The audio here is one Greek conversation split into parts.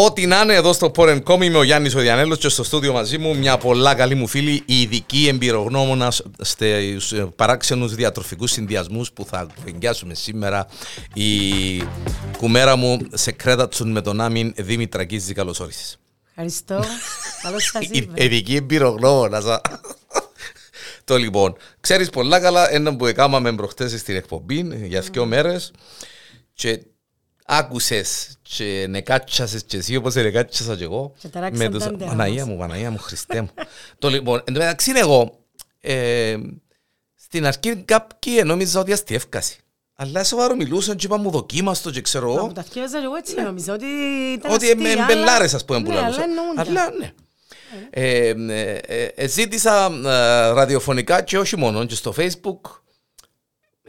Ό,τι να είναι εδώ στο Porn.com είμαι ο Γιάννης ο Διανέλος και στο στούντιο μαζί μου μια πολλά καλή μου φίλη, η ειδική εμπειρογνώμονα στους ε, παράξενους διατροφικούς συνδυασμούς που θα κουβεντιάσουμε σήμερα. Η κουμέρα μου σε κρέτατσουν με τον Άμιν Δήμητρα Κίζη. Καλώς όρισες. Ευχαριστώ. Καλώς σας Η ήρθα. ειδική εμπειρογνώμονα. Το λοιπόν, ξέρεις πολλά καλά ένα που έκαναμε προχτές στην εκπομπή για δύο μέρες και άκουσες και νεκάτσασες και εσύ όπως νεκάτσασα και εγώ Και ταράξαν τους- τα αντέρα Παναγία μας. μου, Παναγία μου, Χριστέ μου Το λοιπόν, εν τω μεταξύ εγώ ε, στην αρχή κάποιοι νόμιζα ότι αστιεύκαση αλλά σοβαρό μιλούσαν και είπα μου δοκίμαστο και ξέρω Μα εγώ που τα θυκεύαζα και εγώ έτσι νόμιζα ότι ήταν ότι αστεία, με αλλά- μπελάρες ας πούμε που Ναι, λαλούσα. αλλά εννοούνται. Αλλά ναι. Ε, ε, ε, ε, ζήτησα ε, ραδιοφωνικά και όχι μόνο και στο facebook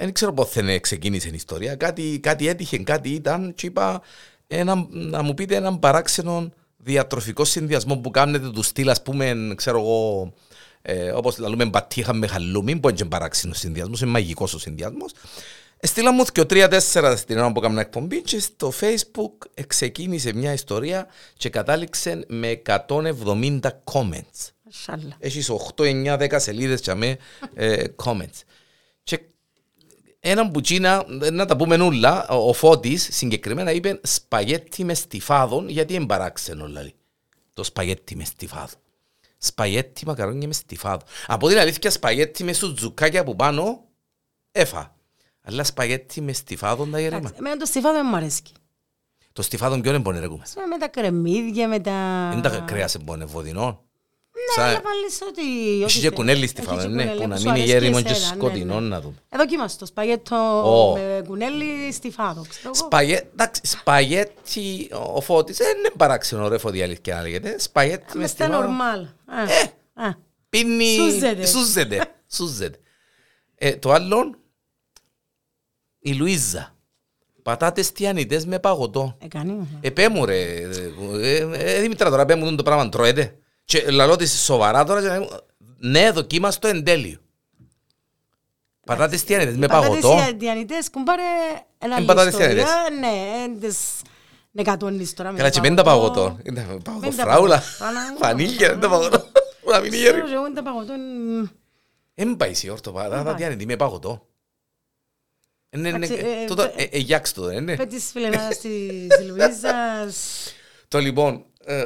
δεν ξέρω πώς θα ξεκίνησε η ιστορία κάτι, κάτι έτυχε, κάτι ήταν και είπα ένα, να μου πείτε έναν παράξενο διατροφικό συνδυασμό που κάνετε του στυλ ας πούμε ξέρω εγώ ε, όπως λαλούμε μπατίχα με χαλούμι που είναι και παράξενος συνδυασμός, είναι μαγικός ο συνδυασμός Στείλα μου και τρία-τέσσερα στην ώρα που έκανα εκπομπή και στο facebook ξεκίνησε μια ιστορία και κατάληξε με 170 comments. Μασάλα. Έχεις 8, 9, 10 σελίδες και με ε, comments. Και έναν που τσίνα, να τα πούμε νουλά, ο, ο Φώτης συγκεκριμένα είπε σπαγέτι μες στιφάδων γιατί είναι παράξενο δηλαδή. Το σπαγέτι μες στιφάδων. Σπαγέτι μακαρόνια μες στιφάδων. Από την αλήθεια σπαγέτι μες σουτζουκάκια που πάνω έφα. Αλλά σπαγέτι μες στιφάδων τα γερέμα. Εντάξει, Εμένα το στιφάδο δεν μου αρέσει. Το στιφάδον ποιον εμπονε ρε κουμέ. Ας πούμε, Με τα κρεμμύδια, με τα... Είναι τα κρέας εμπονε βοδινό. Ναι, αλλά βάλεις ότι... Έχει ό,τι και θέλεις. κουνέλι Έχει στιφάδον, και ναι, κουνέλι, που να που σου μείνει αρέσει γέριμο και εσένα, ναι, σκοτεινό ναι. να δούμε. Εδώ κοιμάσαι το σπαγέτο Ω. με κουνέλι στιφάδο. ξέρω εγώ. Σπαγέ- εντάξει, Σπαγέτι, ο Φώτης, δεν είναι παράξενο ρε Φώτη αλήθεια να λέγεται. Σπαγέτι με Μες τα στιφάδον. νορμάλ. Ε. Α. Πίνει... Σούζεται. Σούζεται. Σούζεται. Ε, το άλλο, η Λουίζα. Πατάτες τιανιτές με παγωτό. Έκανε. Επέ μου ρε, ε, ε, ε, Δημήτρα τώρα πέ μου το πράγμα τρώετε. Και λαλώ της σοβαρά τώρα, και να μου- ναι δοκίμαστο εν τέλειο. Πατάτες τιανιτές με παγωτό. Πατάτες διανυτές, κουμπάρε ένα Εν πατάτες ιστορία. διανυτές. Ναι, εν τις νεκατώνεις τώρα με Καλά το και πέντα παγωτό. Είναι Παγωτό Πέντα φράουλα. παγωτό. Παναγία. Φανίλια, δεν τα παγωτό. Που να μην είναι Ξέρω γέρι. και εγώ είναι τα παγωτό. μ, Εν πάει σε όρτο πατάτα πάει. τιανιτή με παγωτό. Είναι, είναι, Εντάξει, ε, τούτο, ε, ε, ε, γιάξ το, δεν είναι. Πέτεις φιλενάδας της Λουίζας. Το λοιπόν, ε,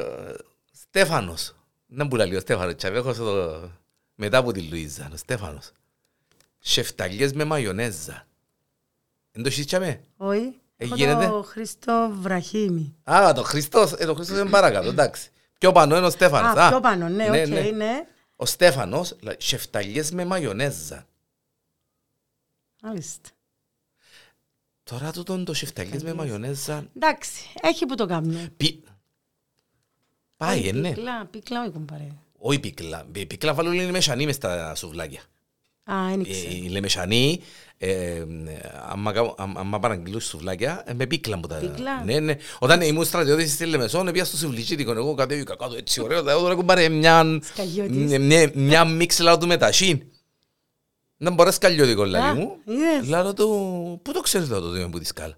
Στέφανος. Να μπουλα λίγο Στέφανος. Τσαβέ, έχω στο... Μετά από τη Λουίζα, ο Στέφανος. Σεφταλιές με μαγιονέζα. Εν το έχεις τσαβέ; Όχι. Έχω γίνεται; το Χρήστο Βραχίμη. Α, το Χριστός. Ε, το Χριστός είναι παρακάτω, εντάξει. Πιο πάνω είναι ο Στέφανος. Α, πιο πάνω, ναι, οκ, ναι. Ο Στέφανος, λα- σεφταλιές με μαγιονέζα. Μάλιστα. Τώρα τούτον το σεφταλιές με μαγιονέζα... Εντάξει, έχει που το κάνουμε. Πι... Πάει, ε, ναι. Πίκλα, πίκλα, όχι κουμπάρε. Όχι πίκλα. Η Πίκλα βάλουν είναι μεσανή μες στα σουβλάκια. Α, δεν Ε, ξέρω. Η λεμεσανή, ε, άμα κάνω- άμα- άμα παραγγείλουν σουβλάκια, ε, με πίκλα μου τα... Πίκλα; Ναι, ναι. Όταν ήμουν στρατιώτης στη Λεμεσόν, πήγα στο σουβλιτσίτικο, εγώ κατέβηκα κάτω έτσι ωραίο, εγώ τώρα κουμπάρε μια... Σκαγιώτης. μια- Μια μίξ λαό του μετασύν. Δεν μπορείς σκαλιώτικο, Α, λαλί μου. είδες. Λάλο του, πού το ξέρεις λάλο το ότι είμαι που τη σκάλα;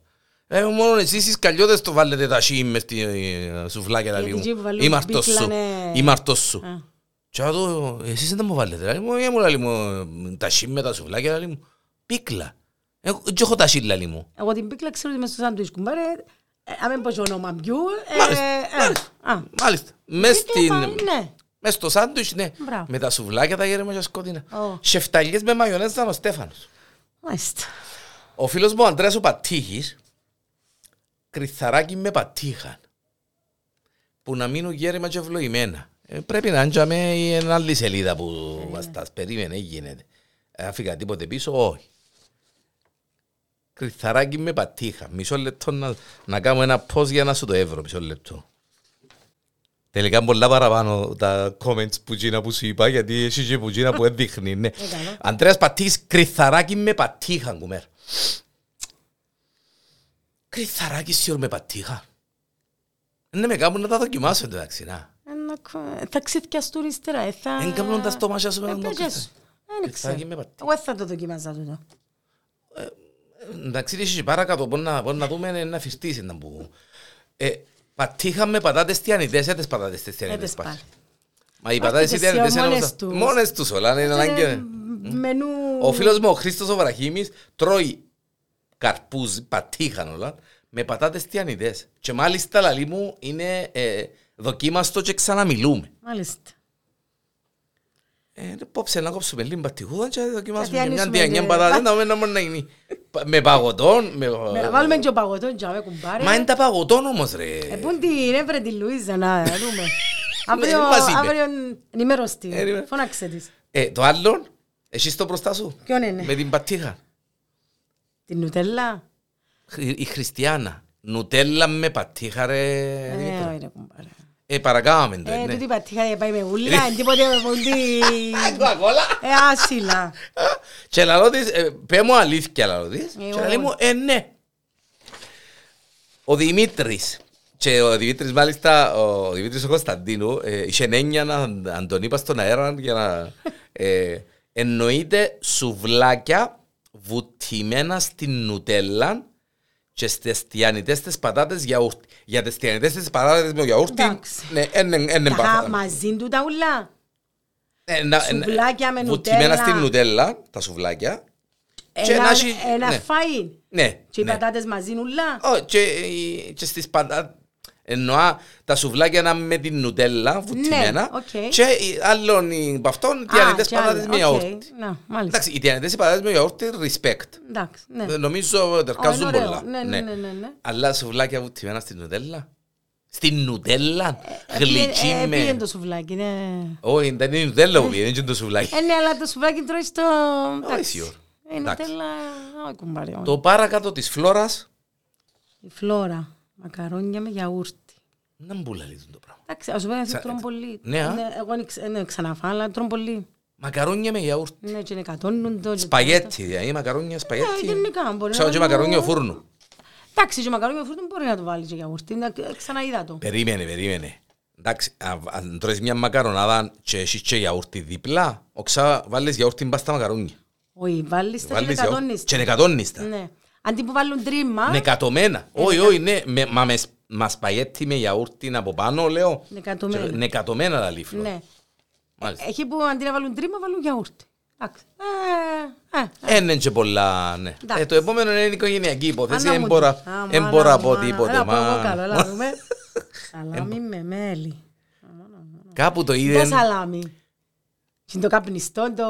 Ε, μόνο εσείς οι σκαλιώτες το βάλετε τα σύν μες στη ε, σουβλάκια, λαλί Γιατί μου. εκεί που βάλουν Είμαι αρτός πίκλα, σου. ναι. Είμαι αρτός σου. Α. Και να το, εσείς δεν μου βάλετε, λαλί μου, ε, μου λαλί μου, τα σύν με τα σουβλάκια, λαλί μου. Πίκλα. Εγώ δεν έχω τα σύν, λαλί μου. Εγώ την πίκλα ξέρω ότι μες στο σάντουιτς κουμπάρε, ε, αν μην πω και όνομα ποιου, ε, Μάλιστα, ε, μάλιστα. α, Μάλιστα. Μες πίκλα στην... πάει, ναι. Μες στο σάντουιτς, ναι. Μπράβο. Με τα σουβλάκια τα γέρεμα και σκότεινα. Ω. Σεφταλιές με μαγιονέζα ήταν ο Στέφανος. Μάλιστα. Ο φίλος μου ο Αντρέας ο Πατήχης, κρυθαράκι με πατήχαν, που να μείνουν γέρημα και ευλογημένα. Ε, πρέπει να άντιαμε η άλλη σελίδα που μας τα περίμενε, γίνεται. Ε, Άφηγα τίποτε πίσω, όχι. Κρυθαράκι με πατήχα. Μισό λεπτό να, να κάνω ένα pause για να σου το εύρω, μισό λεπτό. Τελικά πολλά παραπάνω τα comments που γίνα που σου είπα, γιατί έχει και που γίνα που έδειχνει, ναι. Έκανα. Αντρέας Πατής, κρυθαράκι με πατήχαν, κουμέρ. Κρυθαράκι σιωρ με πατήχα. Ναι, με κάνουν να τα δοκιμάσω εντάξει, να. Ένα κο- Θα ξεθιαστούν ύστερα, ε, θα... Εν κάνουν τα στομάχια σου με Ε, τον πες τόξο. σου. Δεν Κρυθαράκι ξέρω. με πατήχα. Εγώ δεν θα το δοκιμάζα τούτο. Εντάξει, είσαι παρακάτω, μπορεί να, μπορεί να δούμε να φυστήσει να που. Ε, Πατήχα με πατάτες τιανιτές, έτες πατάτες τις τιανιτές Έτες πάλι. πάλι. Μα οι πατάτες τις τιανιτές εσύ είναι μόνες όμως- τους. μόνες τους όλα, είναι ανάγκη. Ε, Μενού... Ο φίλος μου ο Χρήστος ο Βραχήμης τρώει καρπούζι, πατήχαν όλα, με πατάτες τιανιτές. Και μάλιστα λαλή μου είναι ε, δοκίμαστο και ξαναμιλούμε. Μάλιστα. Ε, πόψε να κόψουμε λίγο πατηγούδα και δοκιμάσουμε Να και μια διανύσουμε διανιά και- πατάτα να μην να γίνει. Με παγωτόν, με... Να βάλουμε και ο παγωτόν και άμε κουμπάρε. Μα είναι τα παγωτόν όμως ρε. Ε, πού την έβρε τη Λουίζα να δούμε. Αύριο, δεν μας είπε. αύριο ενημέρωστη. Ενημέρω- Φώναξε της. Ε, το άλλο, εσύ το μπροστά σου. Ποιον είναι; Με την πατήχα. Την Νουτέλα; Η η Χριστιανά. Νουτέλα με πατήχα ρε. Ε, Ρήτρα. ωραία κουμπάρε. Ε, παρακάμαμε το, Ε, ναι. τούτη πατήχα πάει με ούλα, εν τίποτε με ποντί. Κοκακόλα. Ε, άσυλα. Και λαλό της, ε, πέ μου αλήθεια λαλό της. Ε, Και λέει όχι. μου, ε, ναι. Ο Δημήτρης, και ο Δημήτρης μάλιστα, ο Δημήτρης ο Κωνσταντίνου, ε, είχε έννοια να αν τον είπα στον αέρα για να... Ε, εννοείται σουβλάκια βουτυμένα στην νουτέλα και στις τιανιτές τις πατάτες γιαούρτι. Για τις τιανιτές τις πατάτες με γιαούρτι, Εντάξει. ναι, είναι Τα πάθα. μαζί του τα ούλα. Ε, να- Σουβλάκια με βουτυμένα νουτέλα. στην νουτέλα, τα σουβλάκια. Και Ένα, να έχει- ένα ναι. φαΐν. Ναι. Και οι ναι. πατάτες μαζί ούλα. Ω, και, ε, και στις πατάτες. Εννοώ τα σουβλάκια να με την νουτέλα βουτυμένα Ναι, οκ. και οι- άλλον οι- από αυτόν οι Α, τιανιτές και πατάτες άλλο. με Οκ. γιαούρτι. Να, μάλιστα. Εντάξει, οι τιανιτές οι πατάτες με γιαούρτι, respect. Εντάξει, ναι. Ε, Νομίζω τερκάζουν είναι ωραίο. πολλά. Ναι, ναι, ναι, ναι, ναι. Αλλά σουβλάκια βουτυμένα στην νουτέλα. Στην νουτέλα, Ε, γλυκή πήγε- ε, πήγε με... το σουβλάκι, ναι. Όχι, δεν είναι η νουτέλα που πήγε, δεν είναι το σουβλάκι. Ε, ναι, αλλά το σουβλάκι τρώεις στο... εντάξει. sure. Ε, Εντάξει. Νutella, όχι κουμπάρι. όχι. Το παρακάτω της φλόρας, Η φλόρα, μακαρόνια με γιαούρτι. να μπουλα λίγο το πράγμα. Εντάξει, ας σου πω, Σα- εσύ τρώνε πολύ. Ναι, α. Εγώ δεν ξε- δεν ξαναφά, αλλά τρώνε πολύ. Μακαρόνια με γιαούρτι. Ναι, και είναι κατώνουν το. και- Σπαγέτι, δηλαδή μακαρόνια Ε, σπαγέτι. γενικά, μπορεί Ξέρω και βάλω- μακαρόνια φούρνου. Εντάξει, και μακαρόνια με φρούρνο μπορεί να το βάλεις και γιαούρτι. Να- Ξαναείδα το. Περίμενε, περίμενε. Εντάξει, α- αν τρώεις μια μακαρονάδα και έχεις και γιαούρτι δίπλα, οξά βάλεις γιαούρτι μπας στα μακαρόνια. Όχι, βάλεις τα και Βάλεις γιαούρτι κατώνεις και τα. νεκατώνεις τα. Ναι. Αντί που βάλουν τρίμα, Νεκατωμένα. Όχι, όχι, ναι, με- μα με σ- μα σπαγέτι με γιαούρτι από πάνω, λέω. Νεκατωμένα. Και- Νεκατωμένα τα λίφλο. ναι. Μάλιστα. Έχει που αντί να βάλουν τρίμα, βάλουν γιαούρτι. Εντάξει. Ε, ε, ε. Ε, ναι, και πολλά, ναι. Εντάξει. Ε, το επόμενο είναι η οικογενειακή υπόθεση. Άννα Δεν μου μπορώ τι. Α, δεν μάνα μπορώ να μου, πω μάνα. τίποτε. Έλα, πω εγώ μα- καλό, έλα, δούμε. Σαλάμι με μέλι. Κάπου το Το είδε. σαλάμι. Είναι το καπνιστό, το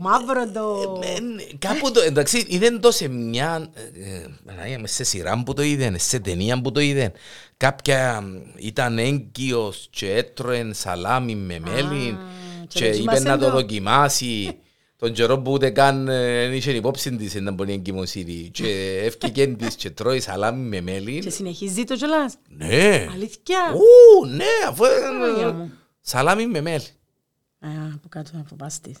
μαύρο, το... Ε, ναι, Κάπου το, εντάξει, είδεν το σε μια, ε, ε, Παναγία, μες σε σειρά που το είδεν, σε ταινία που το είδεν. Κάποια μ, ήταν έγκυος και έτρωεν σαλάμι με μέλι και και είπε δοκιμάσαι να το το. δοκιμάσει. Τον καιρό που ούτε καν ε, δεν είχε υπόψη της να μπορεί εγκυμοσύνη και έφυγε της και τρώει σαλάμι με Και μέλι. συνεχίζει το κιόλας. Ναι. Αλήθεια. Ου, ναι, αφού Παναγία ε, μου. σαλάμι με μέλι. Α, από κάτω να φοβάστης.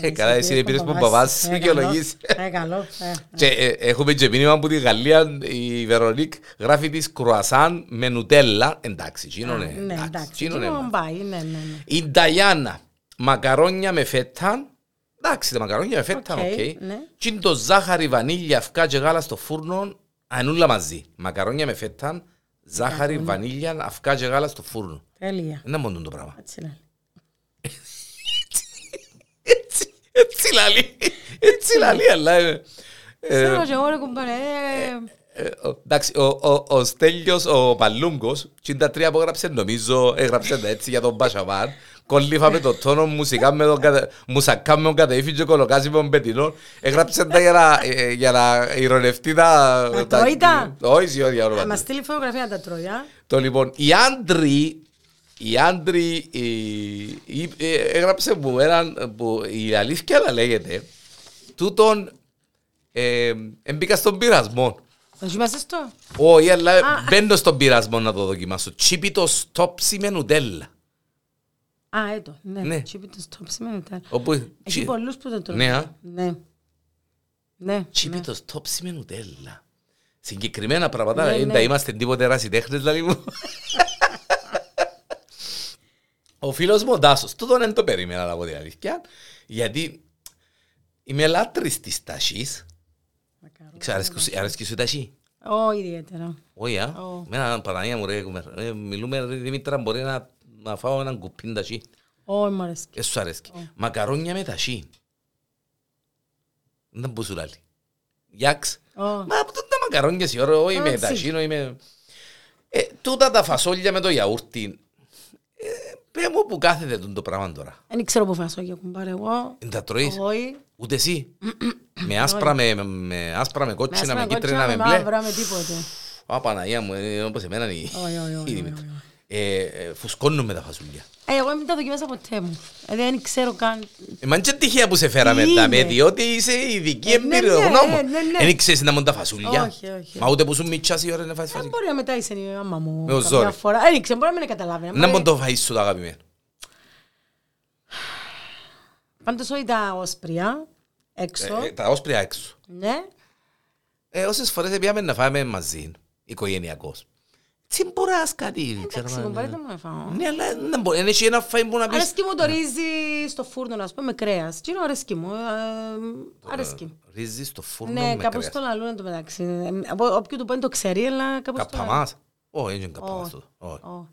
Ε, Καλά, εσύ είναι πήρες που μπαβάς Ε, δικαιολογείς. καλό. Ε, καλό. Ε, Και ε, έχουμε και μήνυμα από τη Γαλλία, η Βερονίκ γράφει της κρουασάν με νουτέλα. Εντάξει, εκείνο είναι. Ναι, εντάξει. εκείνο είναι. Εκείνο πάει, ναι, ναι, ναι. Η Νταϊάννα, μακαρόνια με φέτα. Εντάξει, τα μακαρόνια με φέτα, Ok, ok. ναι. Και είναι το ζάχαρη, βανίλια, αυγά και γάλα στο φούρνο, ανούλα μαζί. Μακαρόνια με φέτα, ζάχαρη, βανίλια, αυγά και γάλα στο φούρνο. Τέλεια. Είναι μόνο το πράγμα. Έτσι λέει. Έτσι, έτσι λαλεί. Έτσι λαλεί, αλλά... ε, ε, Ξέρω και εγώ ρε κουμπάρε. ε, Ε, ο- Εντάξει, ο, ο, ο Στέλιος, ο Παλούγκος, και τα τρία που έγραψε, νομίζω, έγραψε τα έτσι για τον Μπασαβάν. Κολλήφα με το τόνο μουσικά με τον κατε, μουσακά με τον κατεήφι και κολοκάζει με τον πετινό. Έγραψε τα για να, ε, για να ηρωνευτεί τα... Να τρώει τα; Όχι, όχι, Θα μας όχι. στείλει φωτογραφία να τα τρώει, α. Το λοιπόν, οι άντροι, οι άντροι οι- οι- ε, έγραψε που έναν, που η αλήθεια να λέγεται, τούτον ε, έμπηκα στον πειρασμό. Δοκιμάσες το; Όχι, αλλά Α. μπαίνω στον πειρασμό να το δοκιμάσω. Τσίπιτο στόψι με νουτέλα. Α, έτο. Ναι. Ναι. Τσίπι το στόπ σημαίνει τέλο. Όπου... Έχει πολλούς που το τρώνε. Ναι, α. Ναι. Ναι. Τσίπιτο στόψι με νουτέλα. Συγκεκριμένα πράγματα, Ναι, δεν ναι. τα είμαστε τίποτε ρασιτέχνες, δηλαδή μου. Ο φίλος μου ο Τάσος, τούτο δεν το περίμενα να πω την αλήθεια, γιατί είμαι λάτρης της ταχύς. Μακαρόνια. Ξέρω, αρέσκει σου- αρέσκει σου η ταχύ. Όχι ιδιαίτερα. Όχι, α. Ω. Με έναν Παναγία μου ρε, κουμέρ. Ε, μιλούμε ρε Δημήτρα, μπορεί να, να φάω έναν κουπίν ταχύ. Όχι μ' αρέσει. Και σου αρέσκει. Μακαρόνια με ταχύ. Δεν μπορούσε να λέει. Γιάξ. Ω. Μα από τότε τα μακαρόνια σε ώρα, όχι με Έτσι. ταχύ, όχι με... Ε, τούτα τα φασόλια με το γιαούρτι. Ε, πέ μου που κάθεται τούτο το πράγμα τώρα. Δεν ξέρω που φάσω για κουμπάρε εγώ. Δεν τα τρώεις; Όχι. Ούτε εσύ; με άσπρα, με, με άσπρα, με κότσινα, με άσπρα, κίτρινα, με κότσινα, μπλε. μαύρα, με τίποτε. Α, Παναγία μου, είναι όπως εμένα η Όχι, όχι, όχι, η όχι, Δήμητρα. όχι. Ε, ε, Φουσκώνουν με τα φασούλια. Ε, Εγώ δεν τα δοκιμάσα ποτέ μου. Δηλαδή δεν ξέρω καν. Ε, Μα είναι και τυχαία που σε φέραμε Τι τα με, είναι; διότι είσαι ειδική Ε, ναι, εμπειρογνώμων. ναι, ναι, ναι. Δεν ξέρεις να μουν τα φασούλια. Όχι, όχι. Μα ούτε που σου μητσάς η ώρα να φάεις Δεν φασούλια. μπορεί να μετά είσαι η μάμα μου. Με το κάποια ζόρι. φορά. Δεν ξέρω, μπορεί να μην καταλάβει. Να Μπορεί- μπουν το φαΐς σου το αγαπημένο. Πάντως όχι τα όσπρια έξω. Ε, ε, Τα όσπρια έξω. Ναι. Ε, Όσες φορές πήγαμε να φάμε μαζί, οικογενειακός. Τι μπορείς κάτι, ξέρω. Εντάξει, ε, μου πάρετε μου να φάω. Ναι, αλλά δεν μπορεί. Είναι ένα φαΐ που να πεις... Αρέσκει μου το ρύζι στο φούρνο, ας πούμε, με κρέας. Τι είναι αρέσκει μου. ε, Αρέσκει μου. Ρύζι στο φούρνο Ναι, με κάπως κρέας. το λαλούν εν τω μεταξύ. Ε, από- Όποιο του πάνε το ξέρει, αλλά κάπως το λαλούν. Καπαμάς. Όχι, δεν είναι καπαμάς Όχι. τούτο. Όχι. Ω,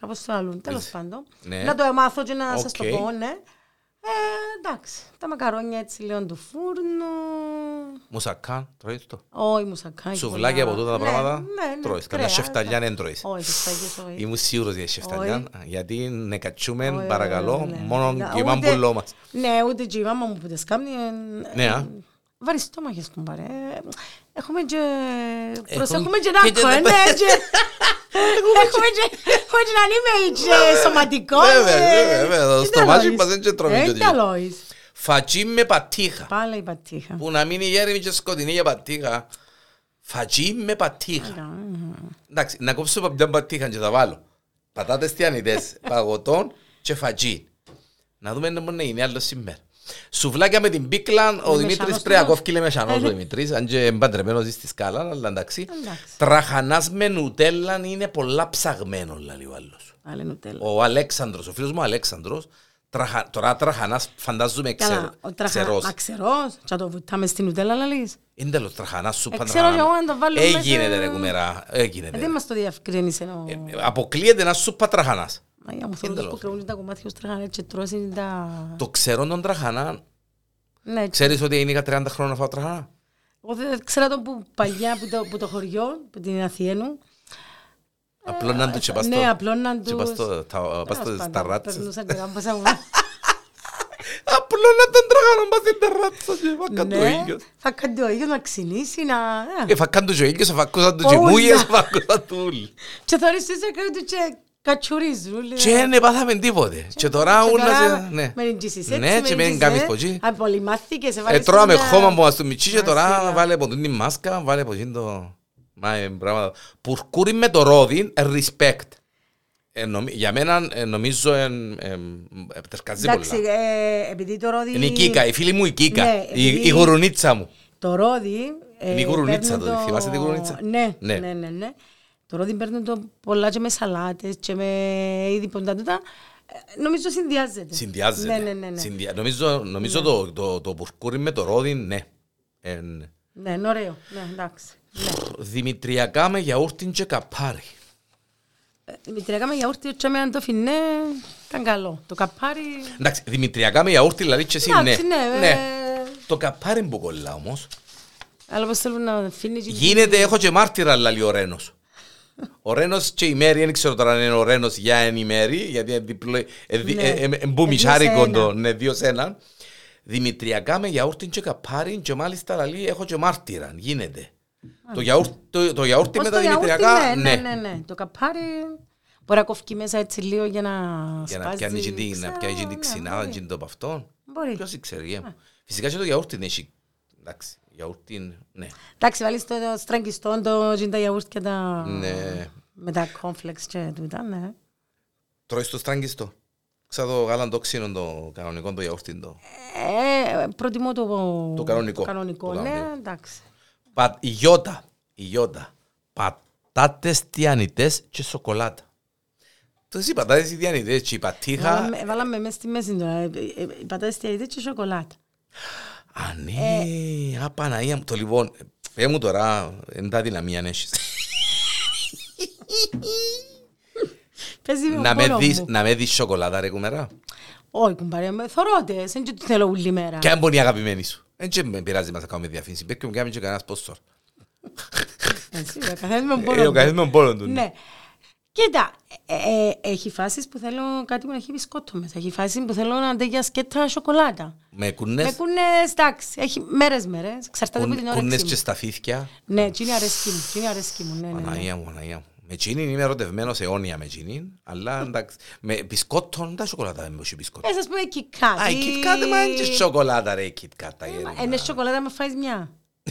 Κάπως το λαλούν. Τέλος πάντων. Ναι. Να το μάθω και να σας το Οκ. πω, ναι. Ε, εντάξει, τα μακαρόνια έτσι λίγο του φούρνου. Μουσακάν, τρώεις το. Όχι μουσακάκι. Σουβλάκια από τούτα τα Ναι, πράγματα, ναι, ναι, τρώεις. Καμιά κρέας, σεφταλιά τα- δεν τρώεις. Όχι, σεφταλιές όχι. Ήμουν σίγουρος για σεφταλιά, γιατί να κατσούμε, Όχι, παρακαλώ, όχι, ναι. μόνο Ναι, και η ούτε- μάμπουλό μας. Ναι, ούτε και η μάμα μου που τα σκάμνει. ε, Ναι, ε, α. Βάρεις στόμαχες κουμπάρε. Ε, Έχουμε και... Έχουμε- Προσέχουμε και και να και- ναι, και... Έχουμε και έχουμε και να είμαι και σωματικό. Βέβαια, ε, βέβαια, βέβαια, το τι στομάχι τα μας δεν και τρώμε Ε, και τι τέτοιο. αλόεις. Φατσί με πατήχα. Πάλα η πατήχα. Που να μείνει γέριμη και σκοτεινή για πατήχα. Φατσί με πατήχα. Εντάξει, να κόψω από μια πατήχα και θα βάλω. Πατάτες τιανιτές, παγωτόν και φατζί. Να δούμε αν μπορεί να γίνει άλλο σήμερα. Σουβλάκια με την πίκλα, ο Με Δημήτρης μεσανός πρέπει να του. κόφει και μεσανός ο Δημήτρης, αν και εμπαντρεμένος στη σκάλα, αλλά εντάξει. Εντάξει. Τραχανάς με νουτέλα είναι πολλά ψαγμένο, λέει ο άλλος. Πάλε νουτέλα. Ο Αλέξανδρος, ο φίλος μου ο Αλέξανδρος, τραχα- τώρα τραχανάς φαντάζομαι Καλά, ξερ- ο τραχα- ξερός. Μα ξερός. Και να το βουτάμε στην νουτέλα λαλείς. Είναι τέλος τραχανάς σου Ε, πάντα ξέρω τραχανά. εγώ αν το βάλουμε Έγινε μέσα- ρε κουμερά, έγινε. Ε, Δεν μας το διευκρίνησε ο... Ε, Αποκλείεται ένα σούπα τραχανάς. Μαγιά μου θέλω τέλος. που κρεούν τα κομμάτια ως τρέχανε και τρώσει τα... Το ξέρω τον τραχανά. Ναι, Ξέρεις ότι είναι για 30 χρόνια να φάω τραχανά. εγώ δεν ξέρω το που παλιά που το, που το χωριό, που την Αθιένου. Απλό να του και πας Ναι, στο- απλό να και τους... πας στο- τα- πας στο- Τέλος στα πάντων, ράτσες. περνούσαν και κάμποσα μου. Απλό να τον τραχανά πας στην τερράτσα και φακάν το Ναι, ήλιος. θα κάνει το ίδιο να ξυνήσει, να... Ε, φακάν του και ο ήλιος, φακούσαν τους και Όλα. μούγες, φακούσαν τους όλοι. Και θωρείς τους έκαναν του και κατσουρίζουν. λέει. Και δεν πάθαμε τίποτε. Και τώρα Και όλα τώρα σε... ναι. Με την τζίσις έτσι, Ναι, και με την κάμεις πω εκεί. Απολυμάθηκες, Ε, έβαλες τρώμε μια- χώμα που μας του μητσί και Μα τώρα σιγά. βάλε από την μάσκα, βάλε από εκείνο το... Μα ε, πράγματα. Πουρκούρι με το ρόδι, ε, respect. Ε, νομι- Για μένα ε, νομίζω εν- εμ, ε, τερκάζει Εντάξει, πολλά. ε, επειδή το ρόδι... Είναι η Κίκα, η φίλη μου η Κίκα, Ναι, η, επειδή- η γουρουνίτσα μου. Το ρόδι... ε, Είναι η γουρουνίτσα παίρνουν το, θυμάσαι τη γουρουνίτσα; Ναι, Ναι. ναι, ναι, ναι. Το ρόδι παίρνουν το πολλά και με σαλάτες και με είδη ποντά τούτα. Ε, Νομίζω συνδυάζεται. Συνδυάζεται. Ναι, ναι, ναι. ναι. Συνδυα- Νομίζω, νομίζω το, το, το πουρκούρι με το ρόδι, ναι. Ε, ναι. Ναι, είναι ωραίο. Ναι, εντάξει. Ναι. Δημητριακά με γιαούρτιν και καπάρι. Ε, Δημητριακά με γιαούρτι και με αν το φινέ ήταν καλό. Το καπάρι... Εντάξει, δημητριακά με γιαούρτι, δηλαδή και εσύ, ναι. Εντάξει, ναι. ε, Το καπάρι που κολλά όμως. Αλλά πως θέλουν να φύνει... και- Γίνεται, έχω και μάρτυρα, λέει ο Ρένος. Ο Ρένος και η Μέρη, δεν ξέρω τώρα αν είναι ο Ρένος για εν η Μέρη, γιατί είναι διπλό, ε, δι- Ναι. ε, ε, ε, Ε, μπουμισάρικο δύο σε το, ένα. ναι, δύο σε έναν. Δημητριακά με γιαούρτι και καπάρι και μάλιστα λέει έχω και μάρτυρα, γίνεται. Το γιαούρτι, το, το γιαούρτι Ως με το τα γιαούρτι, δημητριακά, ναι, ναι, ναι, ναι. Το καπάρι μπορεί να κόφει μέσα έτσι λίγο για να Για να σπάζει, πιάνει και την, να ξέρω, πιάνει και ναι, την ξυνάδα μπορεί. και το από αυτόν. Μπορεί. Ποιος ξέρει, γε μου. Φυσικά και το γιαούρτι είναι έχει. Εντάξει, γιαούρτι είναι, ναι. Εντάξει, βάλεις το στραγγιστό, το τζιν τα γιαούρτια τα... Ναι. με τα κόμφλεξ και τούτα, ναι. Τρώεις το στράγγιστο. Ξα το γάλαν το ξύνο το κανονικό το γιαούρτι το. Ε, προτιμώ το, Το κανονικό. Το κανονικό, Το ναι, κανονικό. εντάξει. Πα, η γιώτα. Η γιώτα. Πατάτες τιανιτές και σοκολάτα. Τους οι πατάτες οι τιανιτές και η πατήχα. Βάλαμε- Βάλαμε μέσα στη μέση τώρα, ε, ε, οι πατάτες τιαριτές και σοκολάτα. Α, ναι. Α, Παναγία μου. Το λοιπόν, Πες μου τώρα, εν τα δυναμία να έχεις. Παίζει με Να τον με πόνο δεις- μου. Να με δεις σοκολάτα ρε κουμερά. Όχι, κουμπάρε, με θωρώτες, δεν το θέλω όλη μέρα. Ποια είναι η αγαπημένη σου. Δεν και με πειράζει μας να κάνουμε διαφήμιση. Πρέπει να μου κάνει και κανένας πόσορ. Έτσι, ο καθένας με τον Ε, πόνο Ο του. καθένας με τον πόνο του. Ναι. Κοίτα, ε, ε, έχει φάσεις που θέλω κάτι που να έχει μπισκότο μέσα. Έχει φάσεις που θέλω να αντέ για σκέτα σοκολάτα. Με Με κουνές, κουνές, εντάξει, έχει μέρες μέρες, εξαρτάται από την κουν- κουνές όρεξη και μου. στα φύθια. Ναι, τι είναι αρέσκει μου, τι είναι αρέσκει μου, ναι, ναι, ναι. Παναγία μου, Παναγία μου. Με τσίνιν είμαι ερωτευμένος αιώνια με τσίνιν, αλλά εντάξει. Με μπισκότο, τα σοκολάτα δεν έχει μπισκότο. Ε, σας πούμε KitKat. Α, η Kit Kat, μα είναι και σοκολάτα ρε, η Kit Kat. τα γέρνα. Είναι σοκολάτα με φάεις μια.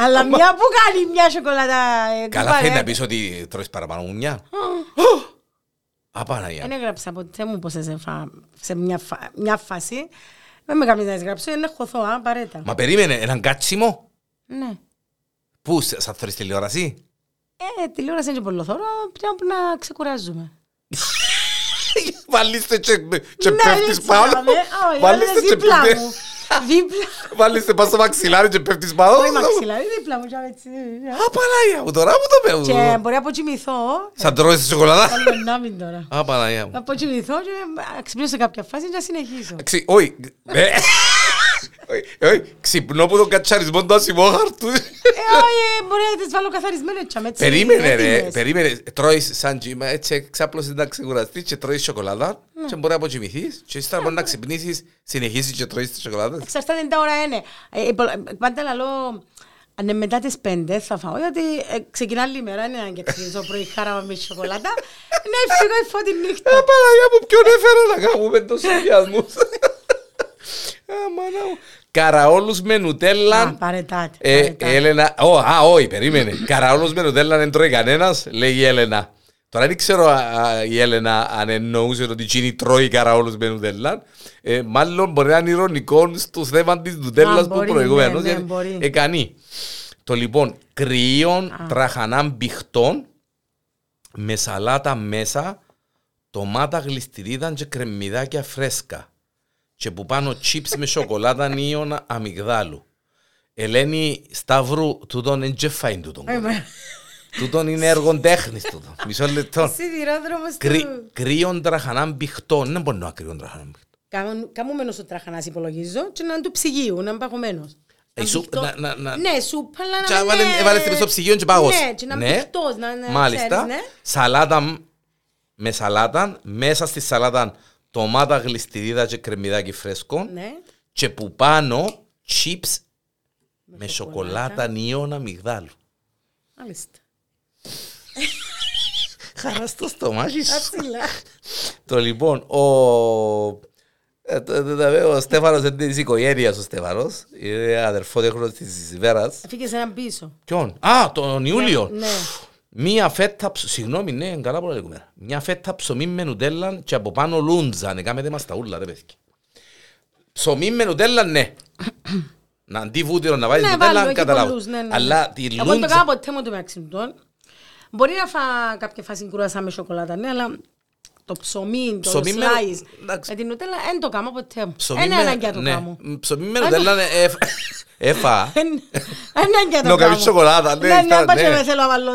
Α. Αλλά μια που κάνει μια σοκολάτα. ε, Καλά κουμπάρε. θέλει να πεις ότι τρώεις παραπάνω μουνιά. Α, Παναγία. Δεν έγραψα ποτέ μου πως σε, φα... σε μια, φα... μια φάση. Δεν με κάνεις να γράψω, είναι χωθώ, α, παρέτα. Μα περίμενε, έναν κάτσιμο; Ναι. Πού, σε- σαν θωρείς τηλεόραση; Ε, τηλεόραση είναι και πολύ θωρό, πρέπει να ξεκουράζουμε. Βάλεις τε και και Ναι, πέφτεις έτσι πάνω. κάναμε. Όχι, Βάλεις είναι τε και δίπλα πέφτεις- μου. Δίπλα. Βάλεις τε πάνω στο μαξιλάρι και πέφτεις πάνω. Όχι μαξιλάρι, δίπλα μου. και έτσι. Α, Παναγία μου, τώρα που το Και παίζω. μπορεί να αποκοιμηθώ. Σαν τρώεις τη σοκολάτα. Καλό να μην τώρα. Α, Παναγία μου. Να αποκοιμηθώ και να ξυπνήσω σε κάποια φάση και να συνεχίσω. Ξυ- Όχι. Ε, όχι, Όχι, ξυπνώ από τον κατσαρισμό του ασημόχαρτου. Ε, όχι, μπορεί να τις βάλω καθαρισμένο έτσι. έτσι, Περίμενε ρε, έτοιμες. περίμενε. Τρώεις σαν τζίμα, έτσι ξάπλωσες να ξεκουραστείς και τρώεις σοκολάτα Ναι. και μπορεί να αποκοιμηθείς και ύστερα μπορεί να ξυπνήσεις, συνεχίσεις και τρώεις τη σοκολάτα. Εξαρτάται τα ώρα είναι. Ε, ε, πολλα- Πάντα λαλώ, αν είναι μετά τις πέντε θα φάω, γιατί ε, ξεκινά άλλη μέρα, είναι να κερδίζω πρωί χάραμα με σοκολάτα, να φύγω η φώτη Α, νύχτα. Παναγία μου, ποιον έφερα να κάνουμε τους συνδυασμούς. Α, μάνα μου. Καραόλους με Α, νουτέλα. παρετάτε, Ε, παρετάτε. Έλενα, Ω, α, όχι, περίμενε. Καραόλους με νουτέλα δεν τρώει κανένας, λέει η Έλενα. Τώρα δεν ξέρω α, α, η Έλενα αν εννοούσε ότι εκείνη τρώει καραόλους με νουτέλα. Ε, μάλλον μπορεί να είναι ηρωνικό στο θέμα της Α, νουτέλας που μπορεί, προηγουμένως ναι, ναι, ε, μπορεί. εκανεί. Το λοιπόν, κρυίων τραχανάν μπιχτών με σαλάτα μέσα, τομάτα γλιστηρίδα και κρεμμυδάκια φρέσκα. Και που πάνω τσίπς με σοκολάτα νίωνα αμυγδάλου. Ελένη Σταύρου, τούτον είναι τζεφάιν τούτον. Ε, μα- Τούτον είναι έργο τέχνης τούτον. Μισό λεπτό. Σιδηρόδρομος Κρυ- του... Κρύον τραχανάν μπιχτών. Δεν μπορεί να είναι κρύον τραχανάν μπιχτών. Κάμουν- Κάμουμενος ο τραχανάς υπολογίζω και να είναι του ψυγείου, να είναι παγωμένος. Ε, Να σου- μπιχτώ- να- να- να- Ναι, σούπα, αλλά Και να έβαλε- είναι- Έβαλες την στο ψυγείο και πάγος. Ναι, και να είναι μπιχτός, να είναι, Μάλιστα. ξέρεις, ναι. Σαλάτα μ- με σαλάτα. Μέσα στη σαλάτα τομάτα γλιστηρίδα και κρεμμυδάκι φρέσκο. Ναι. Και που πάνω chips με σοκολάτα. σοκολάτα νιώνα μυγδάλου. Μάλιστα. Χαρά στο στομάχι σου. Αψιλά. Το λοιπόν, ο... ε, το- το- το- Ο Στέφανος είναι της οικογένειας ο Στέφανος. Είναι αδερφότεχνος της Βέρας. Φύγες έναν πίσω. Ποιον; Α, τον Ιούλιο. Ναι. Μία φέτα, ψ- συγγνώμη, ναι, καλά πολλά λέγουμε. Μία φέτα ψωμί με νουτέλα και από πάνω λούντζα, ναι, κάμετε μας τα ούλα, ρε παιδιά. Ψωμί με νουτέλα, ναι. Να αντί βούτυρο να βάλεις Ναι, νουτέλα, βάλω, έχει καταλάβω. πολλούς, ναι, ναι, ναι. Αλλά τη Εγώ δεν το κάνω λούντζα, ποτέ μου το μεταξύ των. Μπορεί να φάω κάποια φάση κουρασά με σοκολάτα, ναι, αλλά το ψωμί, το Ψωμί με- slice, εντάξει. με την νουτέλα, δεν το κάνω ποτέ μου. ψωμί Είναι με- ανάγκη να το ναι, κάνω. ψωμί με νουτέλα, ναι, έφ- έφα. Ανάγκη να το Να κάνω. κάνεις σοκολάτα, ναι, Ναι, ύστερα, ναι, πάτε ναι. με θέλω να βάλω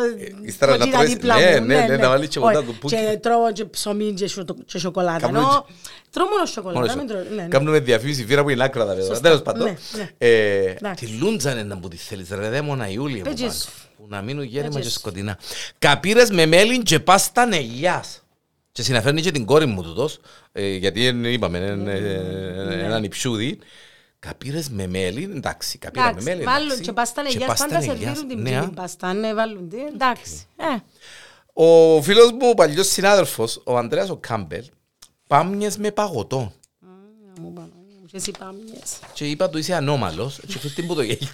ύστερα να κοτσίνα τρώεις- δίπλα ναι, μου. ναι, ναι, να βάλεις και Όχι, ποτά κουπούκι. Και τρώω και ψωμί και σο- και σοκολάτα. Κάνουμε Ενώ έτσι. τρώω μόνο Μόνο σοκολάτα. σου. μην τρώω- ναι, ναι. Κάνουμε διαφήμιση βήρα που είναι άκρα τα βέβαια. Σωστά. Τέλος πάντων. Ναι, ναι. Ε, Εντάξει. Τη λούντζα είναι να μου τη θέλεις ρε δαίμονα Ιούλια από Πέτζες. πάνω. Που να μείνουν γέρημα και Πέτζες. σκοτεινά. Καπύρες με μέλιν και πάστα νελιάς. Και συναφέρνει και την κόρη μου τούτος, ε, γιατί εν- είπαμε, είναι ε, έναν υψούδι. Καπύρες με μέλιν, εντάξει, καπύρα με Εντάξει, μέλιν. βάλουν εντάξει. και πάστα νεγιάς, πάστα πάντα νεγιάς, σερβίρουν την ναι, ψήνη α. πάστα, ναι, βάλουν την, εντάξει. Ε, Ο φίλος μου, ο παλιός συνάδελφος, ο Ανδρέας ο Κάμπελ, πάμιες με παγωτό. μου πάνω, μου και εσύ πάμιες. Και είπα του είσαι ανώμαλος και αυτή που το γέλιο.